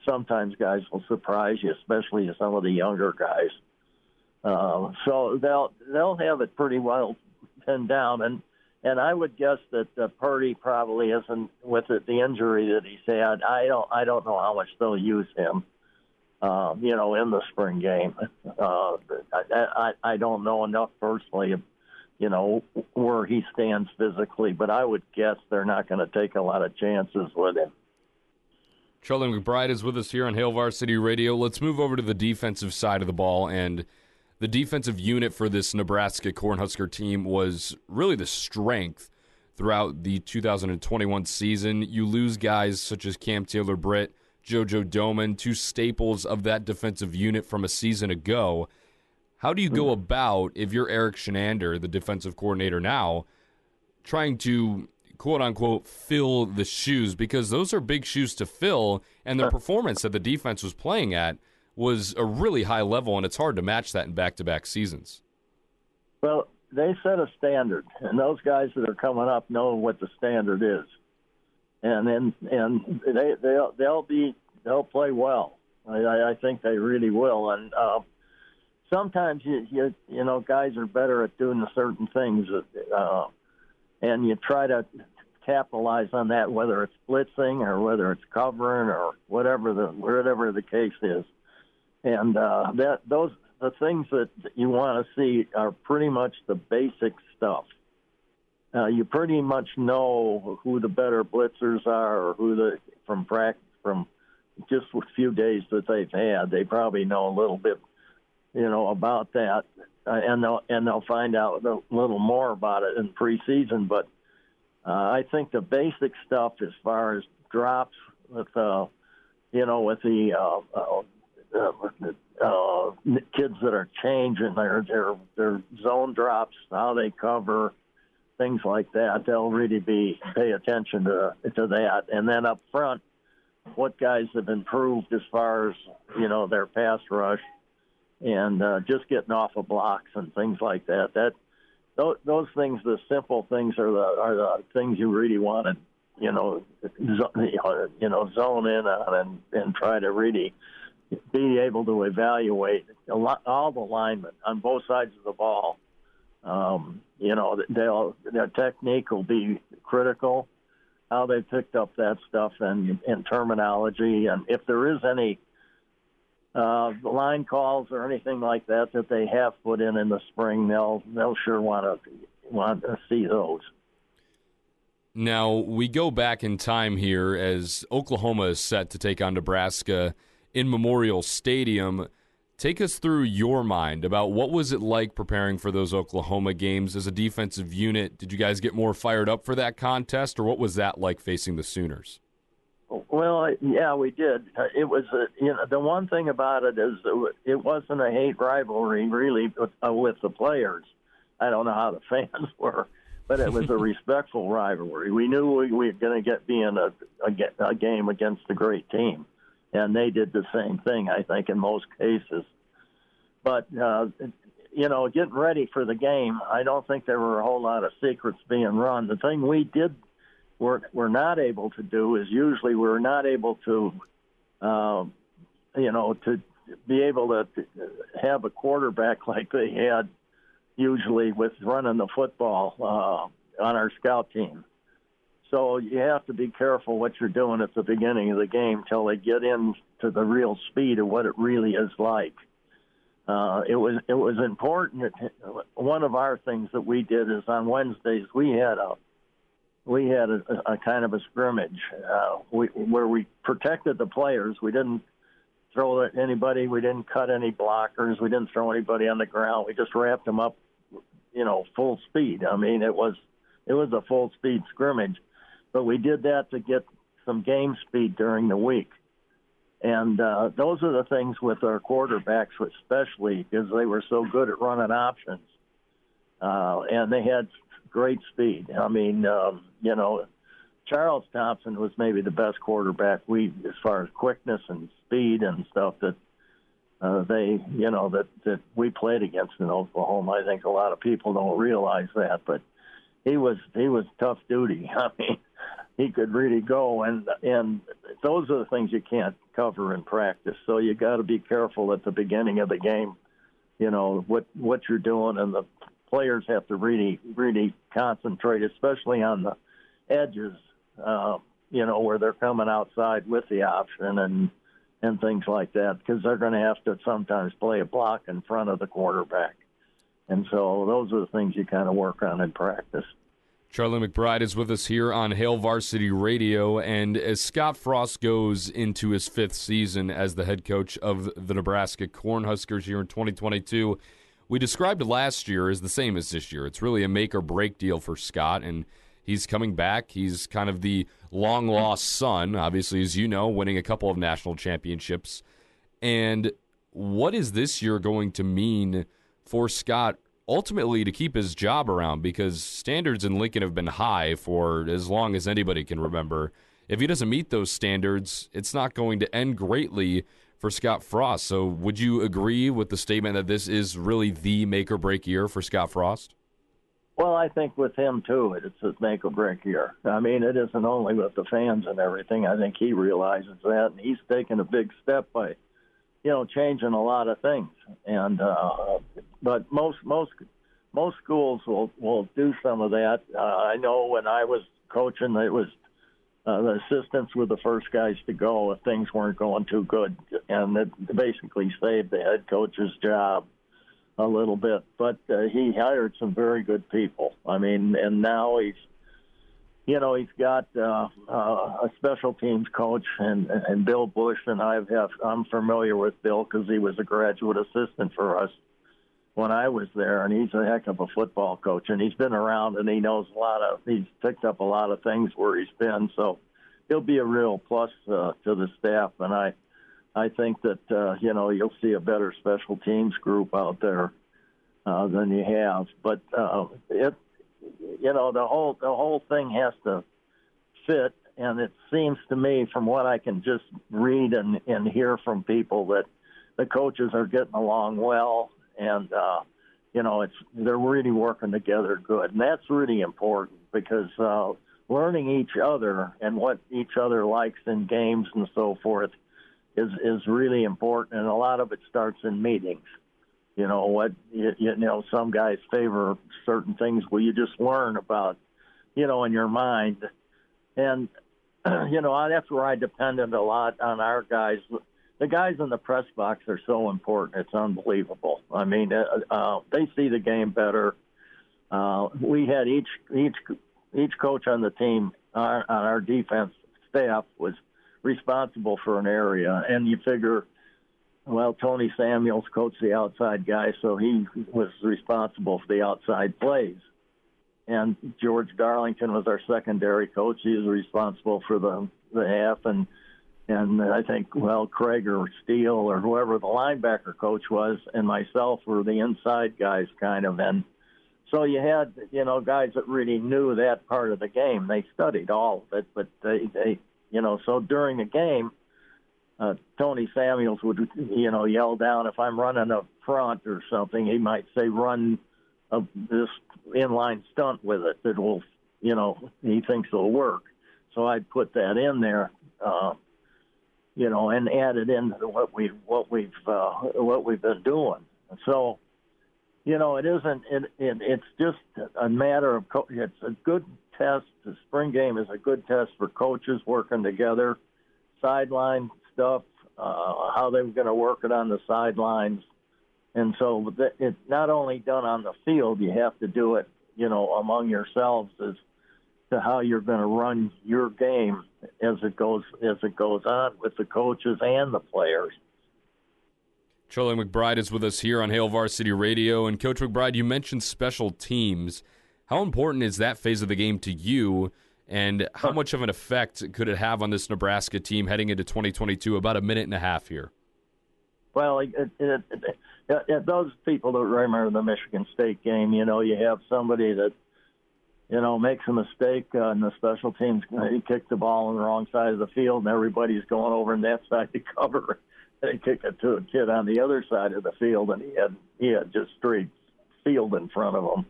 sometimes guys will surprise you, especially some of the younger guys. Uh, so they'll they'll have it pretty well [laughs] pinned down, and and I would guess that uh, Purdy probably isn't with it, the injury that he's had. I don't I don't know how much they'll use him. Uh, you know, in the spring game, [laughs] uh, I, I I don't know enough personally, you know, where he stands physically, but I would guess they're not going to take a lot of chances with him. Charlie McBride is with us here on Hail Varsity Radio. Let's move over to the defensive side of the ball and the defensive unit for this Nebraska Cornhusker team was really the strength throughout the 2021 season. You lose guys such as Cam Taylor Britt, JoJo Domann, two staples of that defensive unit from a season ago. How do you go about, if you're Erik Chinander, the defensive coordinator now, trying to quote unquote fill the shoes? Because those are big shoes to fill, and the performance that the defense was playing at was a really high level, and it's hard to match that in back to back seasons. Well, they set a standard, and those guys that are coming up know what the standard is, and then and they they'll they'll be they'll play well. I, I think they really will, and uh, sometimes you, you you know guys are better at doing certain things, uh, and you try to capitalize on that, whether it's blitzing or whether it's covering or whatever the whatever the case is and uh, that those the things that you want to see are pretty much the basic stuff. Uh, you pretty much know who the better blitzers are, or who the from practice from just a few days that they've had. They probably know a little bit, you know, about that, uh, and they'll and they'll find out a little more about it in preseason. But uh, I think the basic stuff, as far as drops with, uh, you know, with the uh, uh, uh, uh, kids that are changing their their their zone drops, how they cover, things like that. They'll really be pay attention to to that. And then up front, what guys have improved as far as you know their pass rush and uh, just getting off of blocks and things like that. That those, those things, the simple things, are the are the things you really want to you know you know zone in on and and try to really be able to evaluate a lot, all the linemen on both sides of the ball. Um, you know, they'll, their technique will be critical. How they picked up that stuff and, and terminology, and if there is any uh, line calls or anything like that that they have put in in the spring, they'll they'll sure want to want to see those. Now we go back in time here as Oklahoma is set to take on Nebraska in Memorial Stadium. Take us through your mind about what was it like preparing for those Oklahoma games as a defensive unit. Did you guys get more fired up for that contest, or what was that like facing the Sooners? Well, yeah, we did. Uh, it was, a, you know, the one thing about it is it wasn't a hate rivalry really with, uh, with the players. I don't know how the [laughs] fans were, but it was a [laughs] respectful rivalry. We knew we, we were going to get be in a, a, a game against a great team and they did the same thing, I think, in most cases. But uh, you know, getting ready for the game, I don't think there were a whole lot of secrets being run. The thing we did, we're we're not able to do is usually we're not able to, uh, you know, to be able to have a quarterback like they had usually with running the football uh, on our scout team. So you have to be careful what you're doing at the beginning of the game till they get into the real speed of what it really is like. uh, it was it was important. One of our things that we did is on Wednesdays we had a we had a, a kind of a scrimmage uh, we, where we protected the players. We didn't throw at anybody. We didn't cut any blockers. We didn't throw anybody on the ground. We just wrapped them up, you know, full speed. I mean, it was it was a full speed scrimmage, but we did that to get some game speed during the week. And uh, those are the things with our quarterbacks, especially because they were so good at running options, uh, and they had great speed. I mean, um, you know, Charles Thompson was maybe the best quarterback we, as far as quickness and speed and stuff that uh, they, you know, that that we played against in Oklahoma. I think a lot of people don't realize that, but he was he was tough duty. [laughs] I mean, he could really go, and and those are the things you can't cover in practice. So you got to be careful at the beginning of the game. You know what what you're doing, and the players have to really really concentrate, especially on the edges uh, you know, where they're coming outside with the option and and things like that, because they're going to have to sometimes play a block in front of the quarterback. And so those are the things you kind of work on in practice. Charlie McBride is with us here on Hail Varsity Radio. And as Scott Frost goes into his fifth season as the head coach of the Nebraska Cornhuskers here in 2022, we described last year as the same as this year. It's really a make or break deal for Scott. And He's coming back. He's kind of the long lost son, obviously, as you know, winning a couple of national championships. And what is this year going to mean for Scott ultimately to keep his job around? Because standards in Lincoln have been high for as long as anybody can remember. If he doesn't meet those standards, it's not going to end greatly for Scott Frost. So, would you agree with the statement that this is really the make or break year for Scott Frost? Well, I think with him too, it's a make or break year. I mean, it isn't only with the fans and everything. I think he realizes that, and he's taken a big step by, you know, changing a lot of things. And uh, but most most most schools will will do some of that. Uh, I know when I was coaching, it was uh, the assistants were the first guys to go if things weren't going too good, and it basically saved the head coach's job a little bit, but uh, he hired some very good people. I mean, and now he's, you know, he's got uh, uh, a special teams coach and and Bill Busch, and I have I'm familiar with Bill because he was a graduate assistant for us when I was there, and he's a heck of a football coach, and he's been around and he knows a lot of he's picked up a lot of things where he's been, so he'll be a real plus uh, to the staff, and I I think that uh, you know you'll see a better special teams group out there uh, than you have. But uh, it, you know, the whole the whole thing has to fit, and it seems to me, from what I can just read and and hear from people, that the coaches are getting along well, and uh, you know, it's they're really working together good, and that's really important because. Uh, learning each other and what each other likes in games and so forth is is really important, and a lot of it starts in meetings. You know what? You, you know, some guys favor certain things. Well, you just learn about, you know, in your mind, and [clears throat] you know that's where I depended a lot on our guys. The guys in the press box are so important. It's unbelievable. I mean, uh, uh, they see the game better. Uh, we had each each each coach on the team our, on our defense staff was responsible for an area, and you figure, well, Tony Samuels coached the outside guy, so he was responsible for the outside plays. And George Darlington was our secondary coach. He was responsible for the the half, and and I think well Craig or Steele or whoever the linebacker coach was, and myself were the inside guys, kind of. And so you had you know guys that really knew that part of the game. They studied all of it, but they they you know, so during the game, uh, Tony Samuels would, you know, yell down if I'm running a front or something. He might say, "Run a, this inline stunt with it that will, you know, he thinks it'll work." So I'd put that in there, uh, you know, and add it into what we what we've uh, what we've been doing. So, you know, it isn't. It, it it's just a matter of. Co- it's a good test. The spring game is a good test for coaches working together, sideline stuff, uh, how they were going to work it on the sidelines, And so it's not only done on the field, you have to do it, you know, among yourselves as to how you're going to run your game as it goes as it goes on with the coaches and the players. Charlie McBride is with us here on Hail Varsity Radio. And Coach McBride, you mentioned special teams. How important is that phase of the game to you? And how much of an effect could it have on this Nebraska team heading into 2022? About a minute and a half here. Well, it, it, it, those people that remember the Michigan State game, you know, you have somebody that, you know, makes a mistake uh, and the special teams, he kicked the ball on the wrong side of the field and everybody's going over in that side to [laughs] cover. They kick it to a kid on the other side of the field and he had he had just straight field in front of him.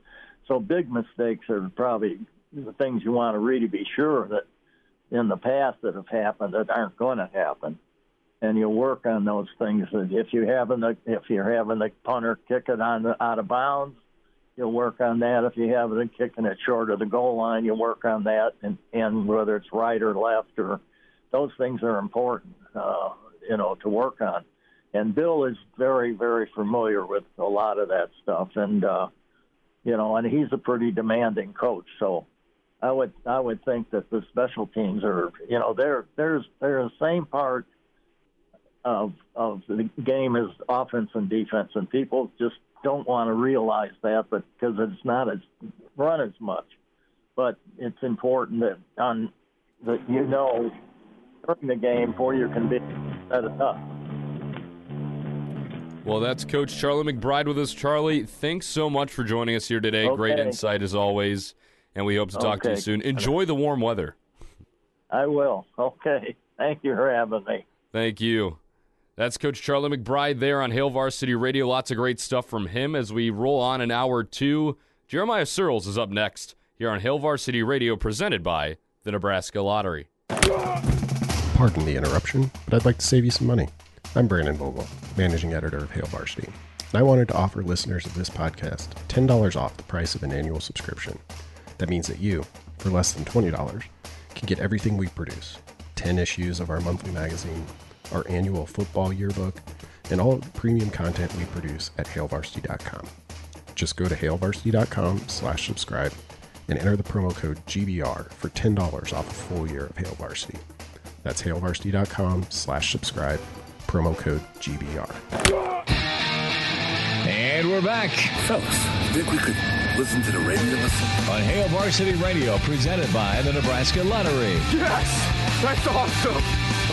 So big mistakes are probably the things you want to really be sure that in the past that have happened that aren't going to happen and you work on those things. That if you having the if you're having the punter kick it on the, out of bounds, you'll work on that. If you have it kicking it short of the goal line, you work on that, and and whether it's right or left or those things are important, uh, you know, to work on. And Bill is very very familiar with a lot of that stuff, and uh, you know, and he's a pretty demanding coach, so. I would I would think that the special teams are you know they're there's they're the same part of of the game is offense and defense, and people just don't want to realize that, but because it's not as run as much. But it's important that on that you know during the game for your conviction set it up. Well, that's Coach Charlie McBride with us. Charlie, thanks so much for joining us here today. Okay. Great insight as always, and we hope to talk to you soon. Enjoy the warm weather. I will. Okay. Thank you for having me. Thank you. That's Coach Charlie McBride there on Hail Varsity Radio. Lots of great stuff from him as we roll on in hour two. Jeremiah Sirles is up next here on Hail Varsity Radio, presented by the Nebraska Lottery. Pardon the interruption, but I'd like to save you some money. I'm Brandon Vogel, managing editor of Hail Varsity, and I wanted to offer listeners of this podcast $10 off the price of an annual subscription. That means that you, for less than $20, can get everything we produce 10 issues of our monthly magazine, our annual football yearbook, and all premium content we produce at hailvarsity.com. Just go to hailvarsity.com slash subscribe and enter the promo code GBR for $10 off a full year of Hail Varsity. That's hailvarsity.com slash subscribe, promo code GBR. And we're back Fellas, you think we could listen to the radio listen? on Hail Varsity Radio, presented by the Nebraska Lottery. Yes! That's awesome!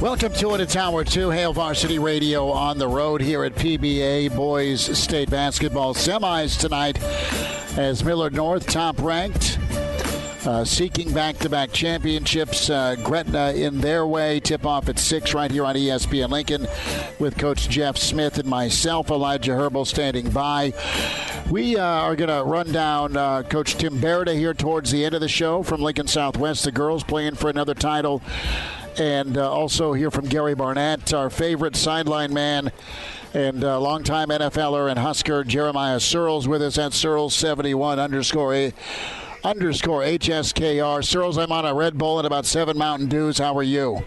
Welcome to it. It's hour two, Hail Varsity Radio on the road here at PBA Boys State Basketball Semis tonight as Millard North, top ranked, uh, seeking back to back championships. Uh, Gretna in their way. Tip off at 6 right here on ESPN Lincoln with Coach Jeff Smith and myself, Elijah Herbal, standing by. We uh, are going to run down uh, Coach Tim Berida here towards the end of the show from Lincoln Southwest. The girls playing for another title and uh, also hear from Gary Barnett, our favorite sideline man and uh, longtime NFLer and Husker Jeremiah Sirles with us at Sirles71 underscore a, underscore HSKR. Sirles, I'm on a Red Bull and about seven Mountain Dews. How are you?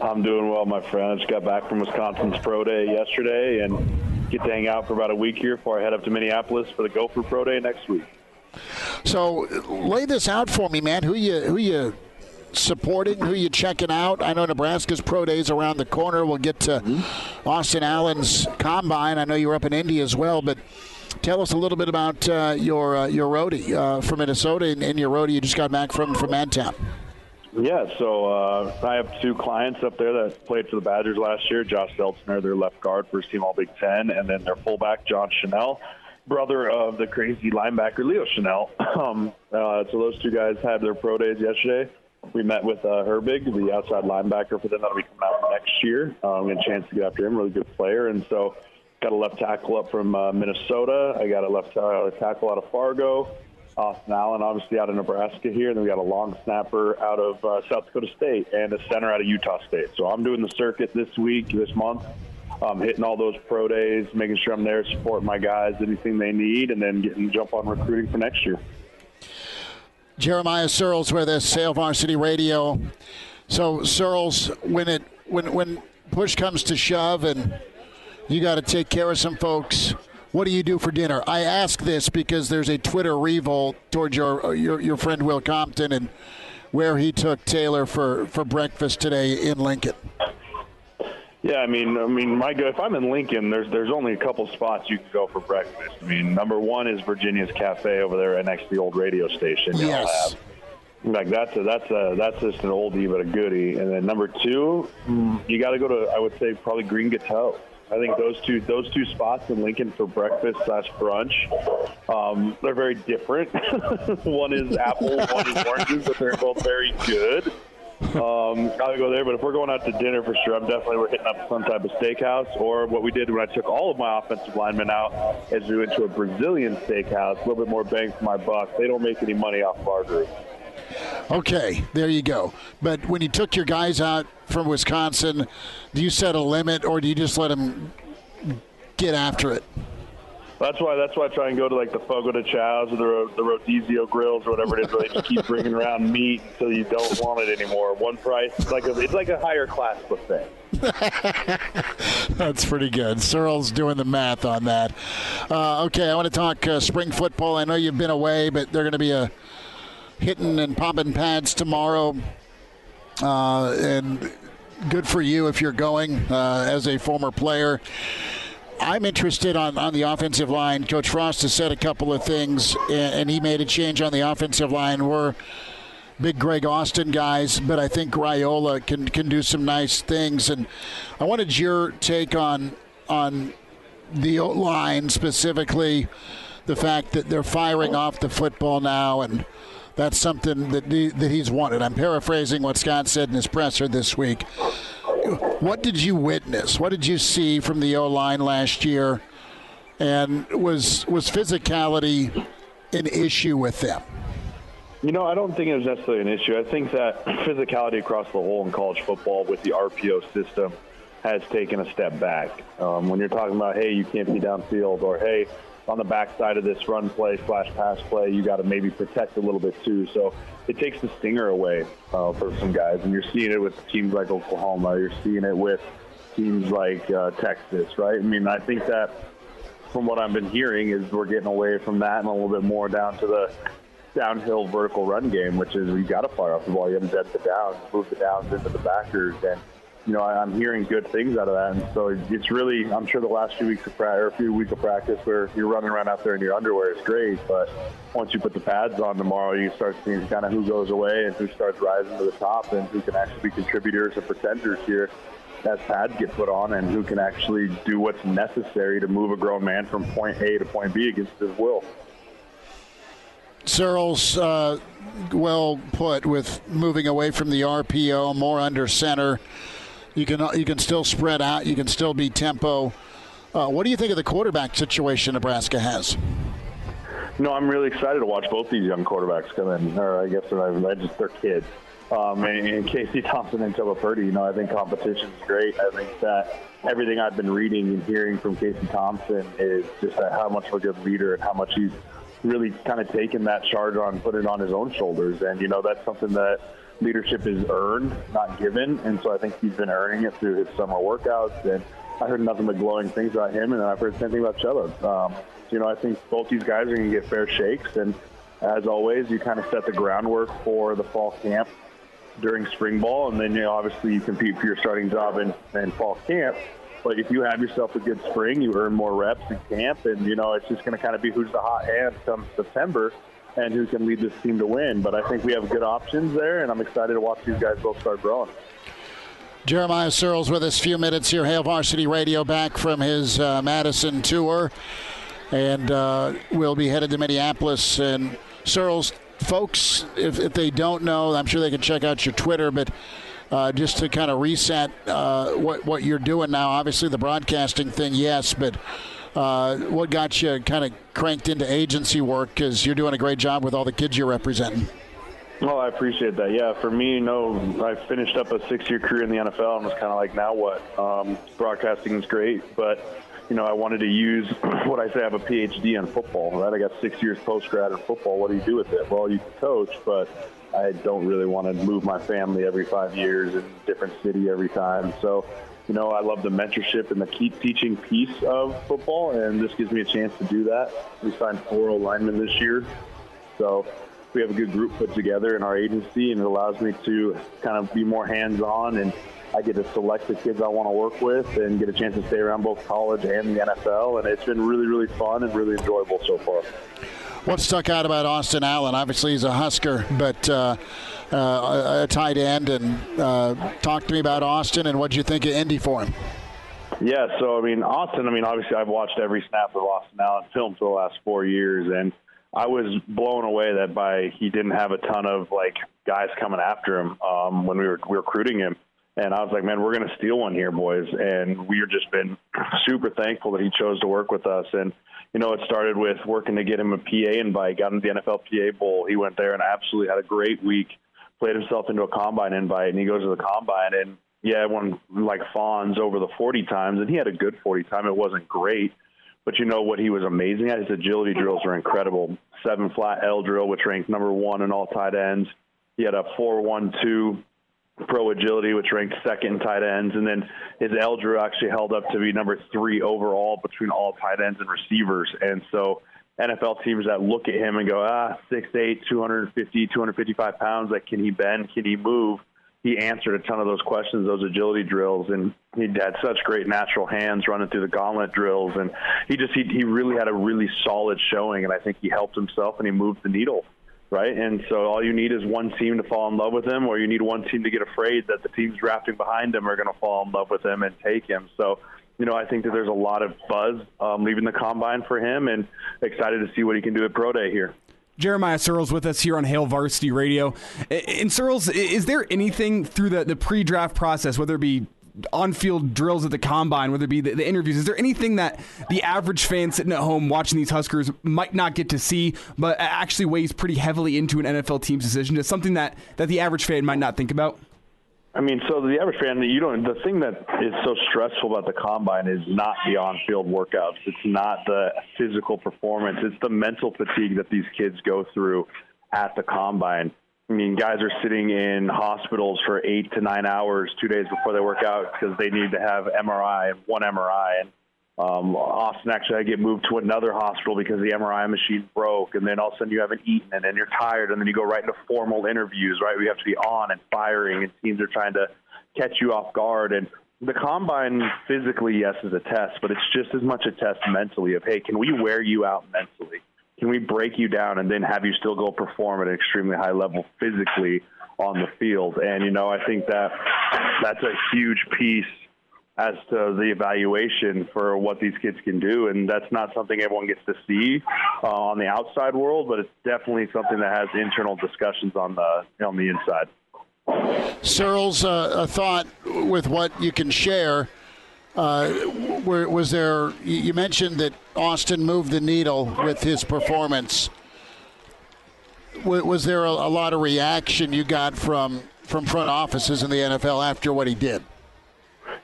I'm doing well, my friend. I just got back from Wisconsin's Pro Day yesterday and get to hang out for about a week here before I head up to Minneapolis for the Gopher Pro Day next week. So lay this out for me, man. Who you who you supporting? Who you checking out? I know Nebraska's pro days around the corner. We'll get to Austin Allen's combine. I know you were up in Indy as well, but tell us a little bit about uh, your uh, your roadie uh, from Minnesota and, and your roadie you just got back from from Mantown. Yeah, so uh, I have two clients up there that played for the Badgers last year. Josh Seltzner, their left guard, first team All Big Ten, and then their fullback, John Chenal, brother of the crazy linebacker Leo Chenal. [clears throat] Um, uh, so those two guys had their pro days yesterday. We met with uh, Herbig, the outside linebacker for them that'll be coming out next year. Um, a chance to get after him, really good player, and so got a left tackle up from uh, Minnesota. I got a left uh, tackle out of Fargo. Austin Allen, obviously out of Nebraska here, and then we got a long snapper out of uh, South Dakota State and a center out of Utah State. So I'm doing the circuit this week, this month, um, hitting all those pro days, making sure I'm there supporting my guys, anything they need, and then getting jump on recruiting for next year. Jeremiah Sirles with us, Hail Varsity Radio. So Sirles, when it when when push comes to shove and you got to take care of some folks, what do you do for dinner? I ask this because there's a Twitter revolt towards your your, your friend Will Compton and where he took Taylor for, for breakfast today in Lincoln. Yeah, I mean, I mean, my if I'm in Lincoln, there's there's only a couple spots you can go for breakfast. I mean, number one is Virginia's Cafe over there right next to the old radio station. Yes. Like that's a that's a that's just an oldie but a goodie. And then number two, you got to go to I would say probably Green Gateau. I think those two those two spots in Lincoln for breakfast slash brunch, um, they're very different. [laughs] one is apple, one is oranges, but they're both very good. Um, I'll go there, but if we're going out to dinner for sure, I'm definitely we're hitting up some type of steakhouse or what we did when I took all of my offensive linemen out is we went to a Brazilian steakhouse, a little bit more bang for my buck. They don't make any money off of our group. Okay, there you go. But when you took your guys out from Wisconsin, do you set a limit or do you just let them get after it? That's why. That's why I try and go to like the Fogo de Chãos or the, the Rodizio grills or whatever it is. Where they just keep bringing around meat until you don't want it anymore. One price. It's like a, it's like a higher class buffet. [laughs] That's pretty good. Searle's doing the math on that. Uh, okay, I want to talk uh, spring football. I know you've been away, but they're going to be a hitting and popping pads tomorrow. Uh, and good for you if you're going uh, as a former player. I'm interested on, on the offensive line. Coach Frost has said a couple of things, and he made a change on the offensive line. We're big Greg Austin guys, but I think Raiola can can do some nice things. And I wanted your take on on the line specifically, the fact that they're firing off the football now, and that's something that he, that he's wanted. I'm paraphrasing what Scott said in his presser this week. What did you witness? What did you see from the O line last year? And was was physicality an issue with them? You know, I don't think it was necessarily an issue. I think that [clears throat] physicality across the whole in college football with the RPO system has taken a step back. Um, when you're talking about, hey, you can't be downfield, or hey, on the backside of this run play slash pass play, you got to maybe protect a little bit too. So it takes the stinger away uh, for some guys, and you're seeing it with teams like Oklahoma. You're seeing it with teams like uh, Texas, right? I mean, I think that from what I've been hearing is we're getting away from that and a little bit more down to the downhill vertical run game, which is you got to fire off the ball. You have to dead the downs, move the downs into the backers, and you know, I'm hearing good things out of that. And so it's really, I'm sure the last few weeks of practice, or a few weeks of practice where you're running around out there in your underwear is great. But once you put the pads on tomorrow, you start seeing kind of who goes away and who starts rising to the top and who can actually be contributors and pretenders here as pads get put on and who can actually do what's necessary to move a grown man from point A to point B against his will. Sirles, uh, well put with moving away from the RPO, more under center. You can you can still spread out. You can still be tempo. Uh, what do you think of the quarterback situation Nebraska has? No, I'm really excited to watch both these young quarterbacks come in. Or I guess they're just they're kids. Um, and, and Casey [laughs] Thompson and Chubba Purdy, you know, I think competition is great. I think that everything I've been reading and hearing from Casey Thompson is just how much of a good leader and how much he's really kind of taken that charge on, put it on his own shoulders. And, you know, that's something that leadership is earned, not given. And so I think he's been earning it through his summer workouts. And I heard nothing but glowing things about him. And I've heard the same thing about Chubba. Um, you know, I think both these guys are going to get fair shakes. And as always, you kind of set the groundwork for the fall camp during spring ball. And then, you know, obviously you compete for your starting job in, in fall camp. But if you have yourself a good spring, you earn more reps in camp. And, you know, it's just going to kind of be who's the hot hand come September and who can lead this team to win. But I think we have good options there, and I'm excited to watch these guys both start growing. Jeremiah Sirles with us, a few minutes here. Hail Varsity Radio back from his uh, Madison tour, and uh, we'll be headed to Minneapolis. And Sirles, folks, if, if they don't know, I'm sure they can check out your Twitter, but. Uh, just to kind of reset uh, what what you're doing now. Obviously, the broadcasting thing, yes, but uh, what got you kind of cranked into agency work? Because you're doing a great job with all the kids you're representing. Well, I appreciate that. Yeah, for me, know, I finished up a six-year career in the NFL and was kind of like, now what? Um, broadcasting is great, but you know, I wanted to use [clears throat] what I say. I have a PhD in football, right? I got six years post grad in football. What do you do with it? Well, you coach, but I don't really want to move my family every five years in a different city every time. So, you know, I love the mentorship and the keep teaching piece of football, and this gives me a chance to do that. We signed four linemen this year, so we have a good group put together in our agency, and it allows me to kind of be more hands-on and I get to select the kids I want to work with and get a chance to stay around both college and the NFL. And it's been really, really fun and really enjoyable so far. What stuck out about Austin Allen? Obviously, he's a Husker, but uh, uh, a tight end. And uh, talk to me about Austin and what you think of Indy for him? Yeah, so I mean, Austin. I mean, obviously, I've watched every snap of Austin Allen film for the last four years, and I was blown away that by he didn't have a ton of like guys coming after him um, when we were, we recruiting him. And I was like, man, we're going to steal one here, boys. And we've just been super thankful that he chose to work with us. And, you know, it started with working to get him a PA invite, got him the NFL PA Bowl. He went there and absolutely had a great week, played himself into a combine invite, and he goes to the combine. And, yeah, won like fawns over the 40 times, and he had a good 40 time. It wasn't great. But you know what he was amazing at? His agility drills were incredible. Seven flat L drill, which ranked number one in all tight ends. He had a 4 1 2 pro agility, which ranked second in tight ends, and then his L drill actually held up to be number three overall between all tight ends and receivers. And so NFL teams that look at him and go, ah, 6'8", 250, 255 pounds, like can he bend, can he move? He answered a ton of those questions, those agility drills, and he had such great natural hands running through the gauntlet drills, and he just he, he really had a really solid showing, and I think he helped himself and he moved the needle right? And so all you need is one team to fall in love with him, or you need one team to get afraid that the teams drafting behind him are going to fall in love with him and take him. So, you know, I think that there's a lot of buzz um, leaving the combine for him, and excited to see what he can do at pro day here. Jeremiah Sirles with us here on Hail Varsity Radio. And Sirles, is there anything through the, the pre draft process, whether it be on-field drills at the combine, whether it be the, the, interviews. Is there anything that the average fan sitting at home watching these Huskers might not get to see, but actually weighs pretty heavily into an NFL team's decision? Just something that that the average fan might not think about. I mean, so the average fan, you don't. The thing that is so stressful about the combine is not the on-field workouts. It's not the physical performance. It's the mental fatigue that these kids go through at the combine I mean, guys are sitting in hospitals for eight to nine hours, two days before they work out because they need to have MRI, one MRI. And um, Austin actually to get moved to another hospital because the MRI machine broke. And then all of a sudden you haven't eaten and then you're tired. And then you go right into formal interviews, right? We have to be on and firing, and teams are trying to catch you off guard. And the combine physically, yes, is a test, but it's just as much a test mentally of, hey, can we wear you out mentally? can we break you down and then have you still go perform at an extremely high level physically on the field? And you know, I think that that's a huge piece as to the evaluation for what these kids can do, and that's not something everyone gets to see uh, on the outside world, but it's definitely something that has internal discussions on the on the inside. Sirles, uh, a thought with what you can share uh, was there? You mentioned that Austin moved the needle with his performance. Was there a lot of reaction you got from from front offices in the NFL after what he did?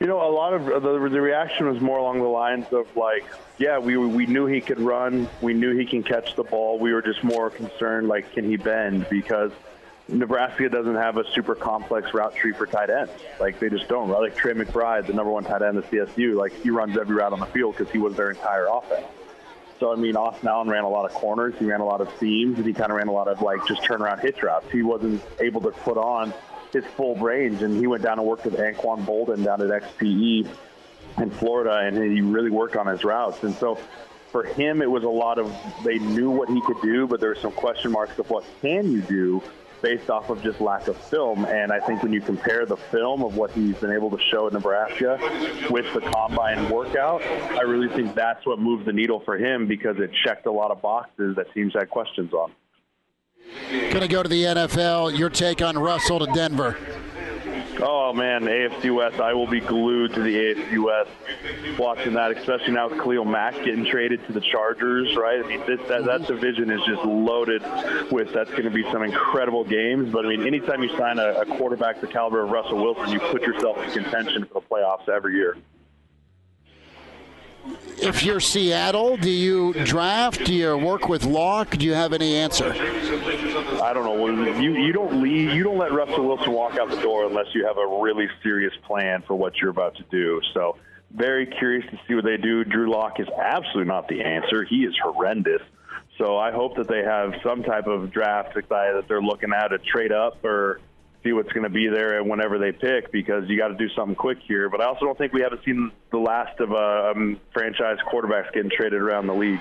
You know, a lot of uh, the, the reaction was more along the lines of like, yeah, we we knew he could run, we knew he can catch the ball. We were just more concerned, like, can he bend? Because Nebraska doesn't have a super complex route tree for tight ends. Like they just don't. Like Trey McBride, the number one tight end at CSU, like he runs every route on the field because he was their entire offense. So I mean, Austin Allen ran a lot of corners, he ran a lot of seams, and he kind of ran a lot of like just turnaround hitch routes. He wasn't able to put on his full range, and he went down and worked with Anquan Boldin down at XPE in Florida, and he really worked on his routes. And so for him, it was a lot of they knew what he could do, but there were some question marks of what can you do based off of just lack of film. And I think when you compare the film of what he's been able to show at Nebraska with the combine workout, I really think that's what moved the needle for him because it checked a lot of boxes that teams had questions on. Going to go to the NFL. Your take on Russell to Denver? Oh man, AFC West. I will be glued to the AFC West watching that, especially now with Khalil Mack getting traded to the Chargers. Right? I mean, this, that that mm-hmm. division is just loaded with. That's going to be some incredible games. But I mean, anytime you sign a, a quarterback the caliber of Russell Wilson, you put yourself in contention for the playoffs every year. If you're Seattle, do you draft? Do you work with Lock? Do you have any answer? I don't know. You you don't leave. You don't let Russell Wilson walk out the door unless you have a really serious plan for what you're about to do. So very curious to see what they do. Drew Lock is absolutely not the answer. He is horrendous. So I hope that they have some type of draft that they're looking at to trade up or see what's going to be there and whenever they pick because you got to do something quick here. But I also don't think we haven't seen the last of uh, um, franchise quarterbacks getting traded around the league.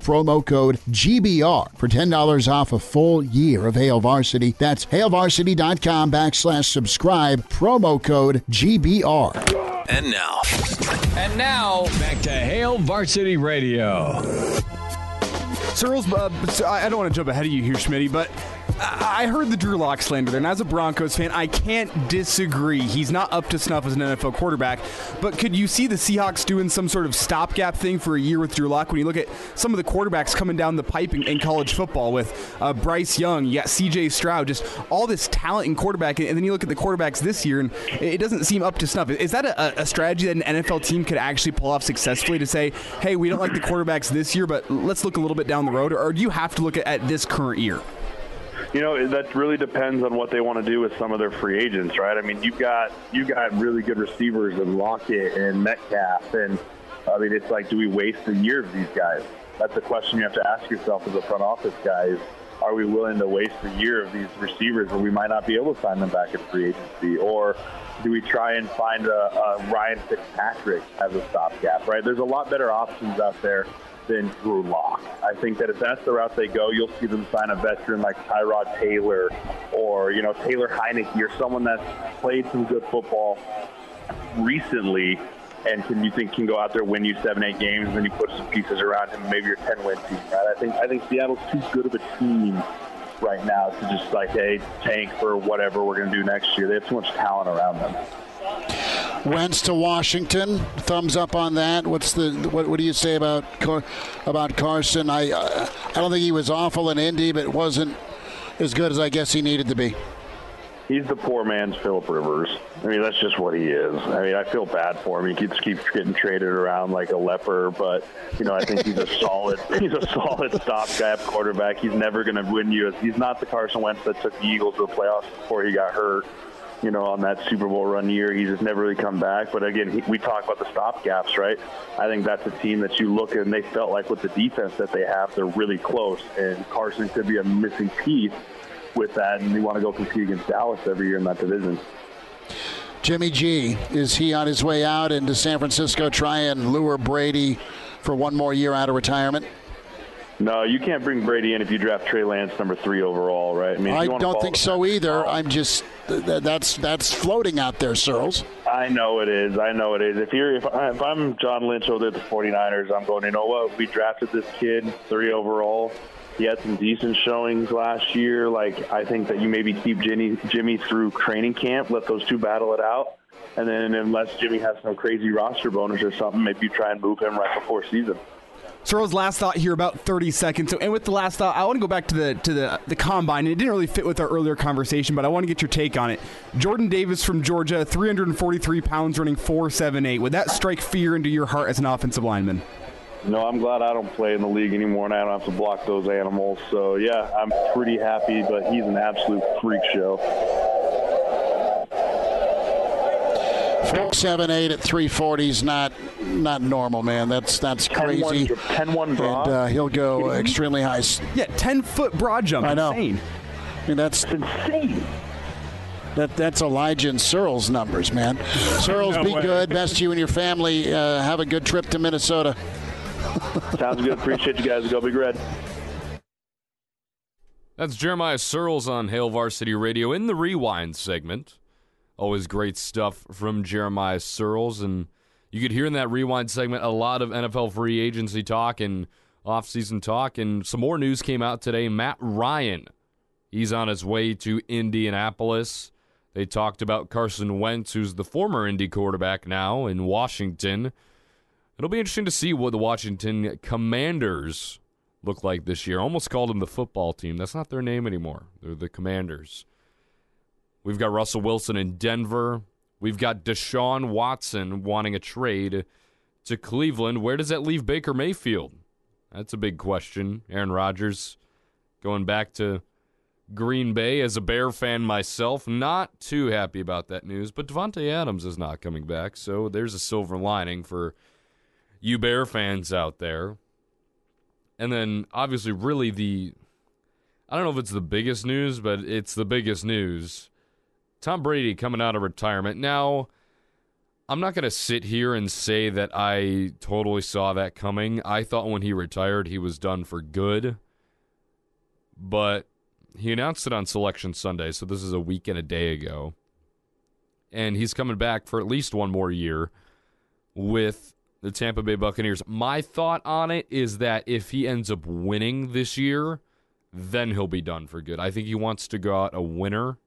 promo code GBR for $10 off a full year of Hail Varsity. That's hailvarsity.com backslash subscribe, promo code GBR. And now. And now, back to Hail Varsity Radio. Sirles, uh, I don't want to jump ahead of you here, Schmitty, but I heard the Drew Lock slander there, and as a Broncos fan, I can't disagree. He's not up to snuff as an NFL quarterback, but could you see the Seahawks doing some sort of stopgap thing for a year with Drew Lock when you look at some of the quarterbacks coming down the pipe in, in college football with uh, Bryce Young, you got C.J. Stroud, just all this talent in quarterback, and then you look at the quarterbacks this year, and it doesn't seem up to snuff. Is that a, a strategy that an NFL team could actually pull off successfully to say, hey, we don't like the quarterbacks this year, but let's look a little bit down the road, or do you have to look at, at this current year? You know, that really depends on what they want to do with some of their free agents, right? I mean, you've got you got really good receivers in Lockett and Metcalf, and I mean, it's like, do we waste a year of these guys? That's a question you have to ask yourself as a front office guy: is are we willing to waste a year of these receivers where we might not be able to sign them back in free agency, or do we try and find a, a Ryan Fitzpatrick as a stopgap? Right? There's a lot better options out there than Drew Lock. I think that if that's the route they go, you'll see them sign a veteran like Tyrod Taylor or, you know, Taylor Heinicke or someone that's played some good football recently and can you think can go out there win you seven, eight games, and then you put some pieces around him, maybe your ten win team, right? I think I think Seattle's too good of a team right now to just like, hey, tank for whatever we're gonna do next year. They have too much talent around them. Wentz to Washington. Thumbs up on that. What's the what? What do you say about about Carson? I uh, I don't think he was awful in Indy, but wasn't as good as I guess he needed to be. He's the poor man's Philip Rivers. I mean, that's just what he is. I mean, I feel bad for him. He keeps keeps getting traded around like a leper, but you know, I think he's a [laughs] solid he's a solid stopgap quarterback. He's never going to win you. He's not the Carson Wentz that took the Eagles to the playoffs before he got hurt you know, on that Super Bowl run year. He's just never really come back. But again, he, we talk about the stop gaps, right? I think that's a team that you look at and they felt like with the defense that they have, they're really close. And Carson could be a missing piece with that. And you want to go compete against Dallas every year in that division. Jimmy G, is he on his way out into San Francisco try and lure Brady for one more year out of retirement? No, you can't bring Brady in if you draft Trey Lance number three overall, right? I mean, I don't think so either. I'm just that's that's floating out there, Sirles. I know it is. I know it is. If you're if, I, if I'm John Lynch over at the 49ers, I'm going. You know what? We drafted this kid three overall. He had some decent showings last year. Like I think that you maybe keep Jimmy Jimmy through training camp, let those two battle it out, and then unless Jimmy has some crazy roster bonus or something, maybe you try and move him right before season. Sirles last thought here about 30 seconds. So, and with the last thought, I want to go back to the to the the combine. It didn't really fit with our earlier conversation, but I want to get your take on it. Jordan Davis from Georgia, 343 pounds, running 4.78. Would that strike fear into your heart as an offensive lineman? No, I'm glad I don't play in the league anymore and I don't have to block those animals. So yeah, I'm pretty happy. But he's an absolute freak show. Four seven eight at three forty is not not normal, man. That's that's crazy. 10 1 and uh, he'll go extremely high. Yeah, ten foot broad jump. I know. Insane. I mean, that's insane. That that's Elijah and Sirles numbers, man. [laughs] Sirles, No be way. good. Best to you and your family. Uh, have a good trip to Minnesota. Sounds good. Appreciate you guys. Go Big Red. That's Jeremiah Sirles on Hail Varsity Radio in the Rewind segment. Always great stuff from Jeremiah Sirles. And you could hear in that Rewind segment a lot of NFL free agency talk and offseason talk. And some more news came out today. Matt Ryan, he's on his way to Indianapolis. They talked about Carson Wentz, who's the former Indy quarterback now in Washington. It'll be interesting to see what the Washington Commanders look like this year. Almost called them the football team. That's not their name anymore. They're the Commanders. We've got Russell Wilson in Denver. We've got Deshaun Watson wanting a trade to Cleveland. Where does that leave Baker Mayfield? That's a big question. Aaron Rodgers going back to Green Bay as a Bear fan myself. Not too happy about that news, but Davante Adams is not coming back, so there's a silver lining for you Bear fans out there. And then obviously really the I don't know if it's the biggest news, but it's the biggest news. Tom Brady coming out of retirement. Now, I'm not going to sit here and say that I totally saw that coming. I thought when he retired he was done for good. But he announced it on Selection Sunday, so this is a week and a day ago. And he's coming back for at least one more year with the Tampa Bay Buccaneers. My thought on it is that if he ends up winning this year, then he'll be done for good. I think he wants to go out a winner.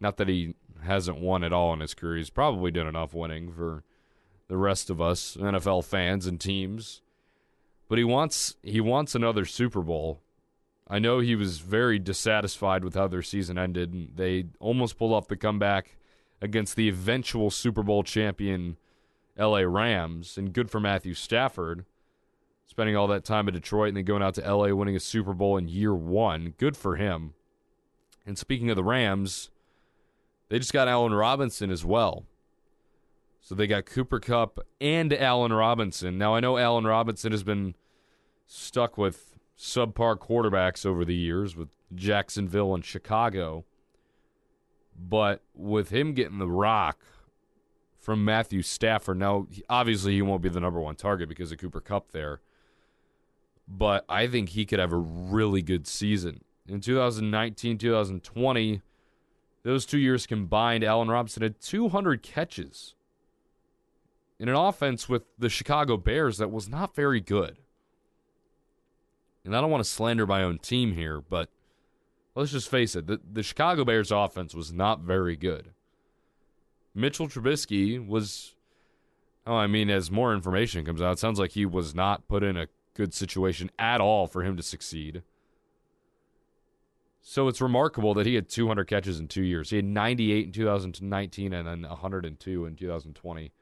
Not that he hasn't won at all in his career. He's probably done enough winning for the rest of us NFL fans and teams. But he wants he wants another Super Bowl. I know he was very dissatisfied with how their season ended. They almost pulled off the comeback against the eventual Super Bowl champion LA Rams, and good for Matthew Stafford. Spending all that time in Detroit and then going out to LA winning a Super Bowl in year one. Good for him. And speaking of the Rams, they just got Allen Robinson as well. So they got Cooper Kupp and Allen Robinson. Now I know Allen Robinson has been stuck with subpar quarterbacks over the years with Jacksonville and Chicago. But with him getting the rock from Matthew Stafford, now obviously he won't be the number one target because of Cooper Kupp there. But I think he could have a really good season. In 2019, 2020, those two years combined, Allen Robinson had 200 catches in an offense with the Chicago Bears that was not very good. And I don't want to slander my own team here, but let's just face it the, the Chicago Bears offense was not very good. Mitchell Trubisky was, oh, I mean, as more information comes out, it sounds like he was not put in a good situation at all for him to succeed. So it's remarkable that he had 200 catches in two years. He had 98 in 2019 and then 102 in 2020.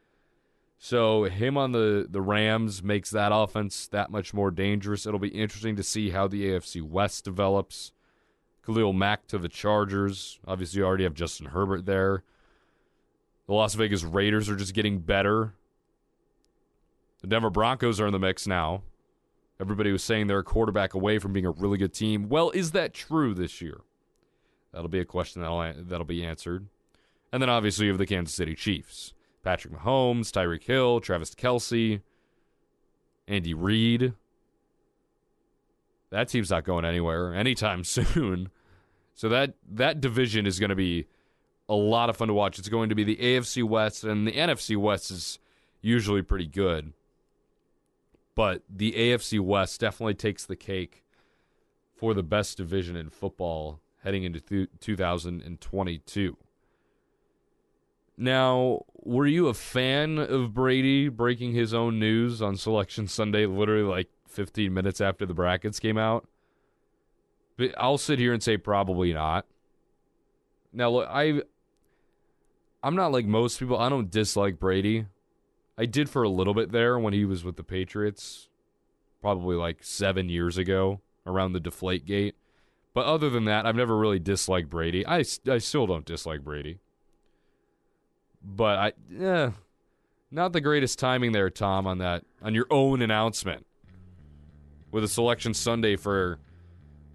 So him on the, the Rams makes that offense that much more dangerous. It'll be interesting to see how the AFC West develops. Khalil Mack to the Chargers. Obviously, you already have Justin Herbert there. The Las Vegas Raiders are just getting better. The Denver Broncos are in the mix now. Everybody was saying they're a quarterback away from being a really good team. Well, is that true this year? That'll be a question that'll that'll be answered. And then obviously you have the Kansas City Chiefs. Patrick Mahomes, Tyreek Hill, Travis Kelce, Andy Reid. That team's not going anywhere anytime [laughs] soon. So that that division is going to be a lot of fun to watch. It's going to be the AFC West and the NFC West is usually pretty good. But the AFC West definitely takes the cake for the best division in football heading into th- 2022. Now, were you a fan of Brady breaking his own news on Selection Sunday, literally like 15 minutes after the brackets came out? But I'll sit here and say probably not. Now, look, I, I'm not like most people. I don't dislike Brady. I did for a little bit there when he was with the Patriots, probably like seven years ago around the Deflate Gate. But other than that, I've never really disliked Brady. I, I still don't dislike Brady. But I, eh, not the greatest timing there, Tom, on that on your own announcement with a selection Sunday for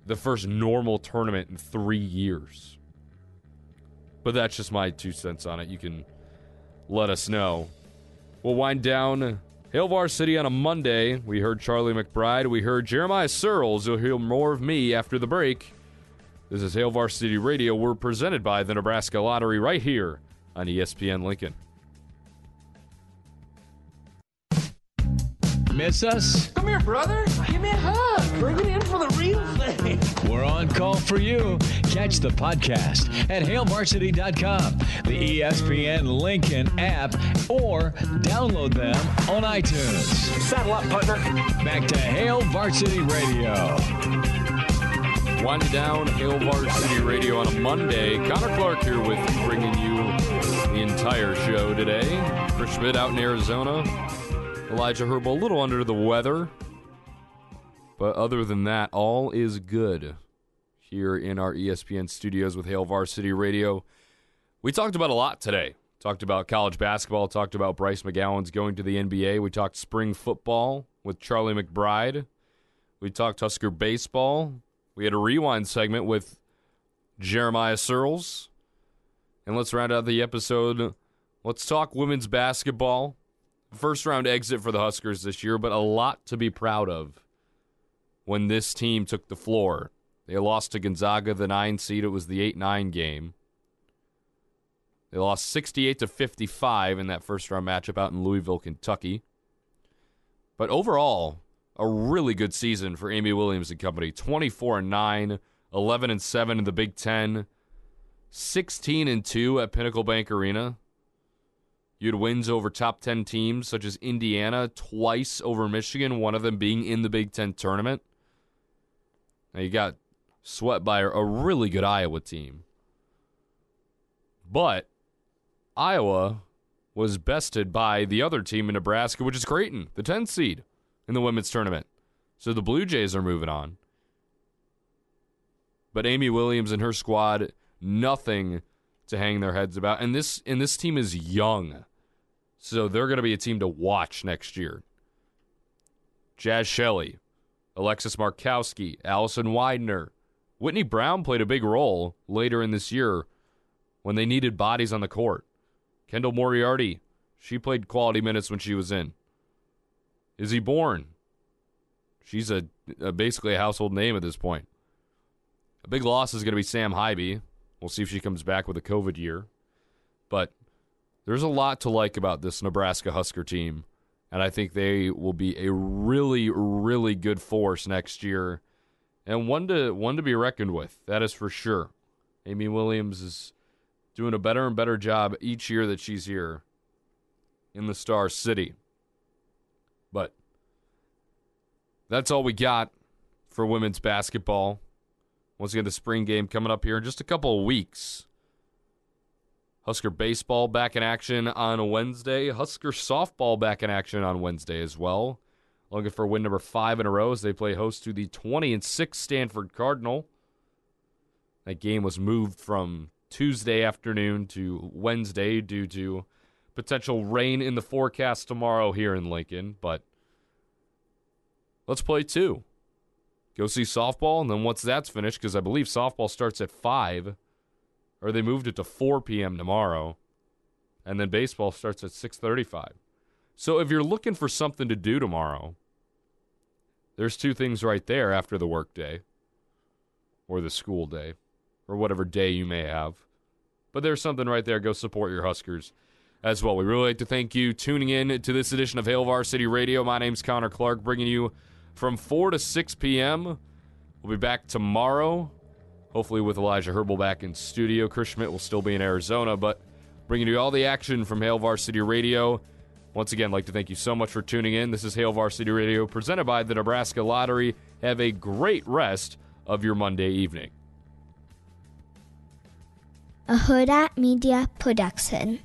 the first normal tournament in three years. But that's just my two cents on it. You can let us know. We'll wind down Hail Varsity on a Monday. We heard Charlie McBride. We heard Jeremiah Sirles. You'll hear more of me after the break. This is Hail Varsity Radio. We're presented by the Nebraska Lottery right here on ESPN Lincoln. Miss us? Come here, brother. Give me a hug. Bring it in for the real thing. We're on call for you. Catch the podcast at hailvarsity.com, the ESPN Lincoln app, or download them on iTunes. Saddle up, partner. Back to Hail Varsity Radio. Winding down Hail Varsity Radio on a Monday. Connor Clark here with bringing you the entire show today. Chris Schmidt out in Arizona. Elijah Herb a little under the weather. But other than that, all is good here in our ESPN studios with Hail Varsity Radio. We talked about a lot today. Talked about college basketball, talked about Bryce McGowens going to the NBA. We talked spring football with Charlie McBride. We talked Husker baseball. We had a rewind segment with Jeremiah Sirles. And let's round out the episode. Let's talk women's basketball. First round exit for the Huskers this year, but a lot to be proud of when this team took the floor. They lost to Gonzaga, the nine seed. It was the 8 9 game. They lost 68 to 55 in that first round matchup out in Louisville, Kentucky. But overall, a really good season for Amy Williams and company. 24 and 9, 11 and 7 in the Big 10, 16 and 2 at Pinnacle Bank Arena. You had wins over top 10 teams such as Indiana, twice over Michigan, one of them being in the Big 10 tournament. Now you got swept by a really good Iowa team. But Iowa was bested by the other team in Nebraska, which is Creighton, the 10th seed in the women's tournament. So the Blue Jays are moving on. But Amy Williams and her squad, nothing to hang their heads about. And this and this team is young. So they're going to be a team to watch next year. Jaz Shelley, Alexis Markowski, Allison Weidner. Whitney Brown played a big role later in this year when they needed bodies on the court. Kendall Moriarty, she played quality minutes when she was in. Izzy Bourne, she's a, a basically a household name at this point. A big loss is going to be Sam Haiby. We'll see if she comes back with a COVID year. But there's a lot to like about this Nebraska Husker team. And I think they will be a really, really good force next year. And one to one to be reckoned with. That is for sure. Amy Williams is doing a better and better job each year that she's here in the Star City. But that's all we got for women's basketball. Once again, the spring game coming up here in just a couple of weeks. Husker baseball back in action on Wednesday. Husker softball back in action on Wednesday as well. Looking for win number five in a row as they play host to the 20 and 6 Stanford Cardinal. That game was moved from Tuesday afternoon to Wednesday due to potential rain in the forecast tomorrow here in Lincoln. But let's play two. Go see softball, and then once that's finished, because I believe softball starts at 5 or they moved it to 4 p.m. tomorrow, and then baseball starts at 6:35. So if you're looking for something to do tomorrow, there's two things right there after the workday or the school day or whatever day you may have. But there's something right there. Go support your Huskers as well. We really like to thank you tuning in to this edition of Hail Varsity Radio. My name's Connor Clark, bringing you from 4 to 6 p.m. We'll be back tomorrow hopefully with Elijah Herbal back in studio. Chris Schmidt will still be in Arizona, but bringing you all the action from Hail Varsity Radio. Once again, I'd like to thank you so much for tuning in. This is Hail Varsity Radio presented by the Nebraska Lottery. Have a great rest of your Monday evening. A Hurrdat Media Production.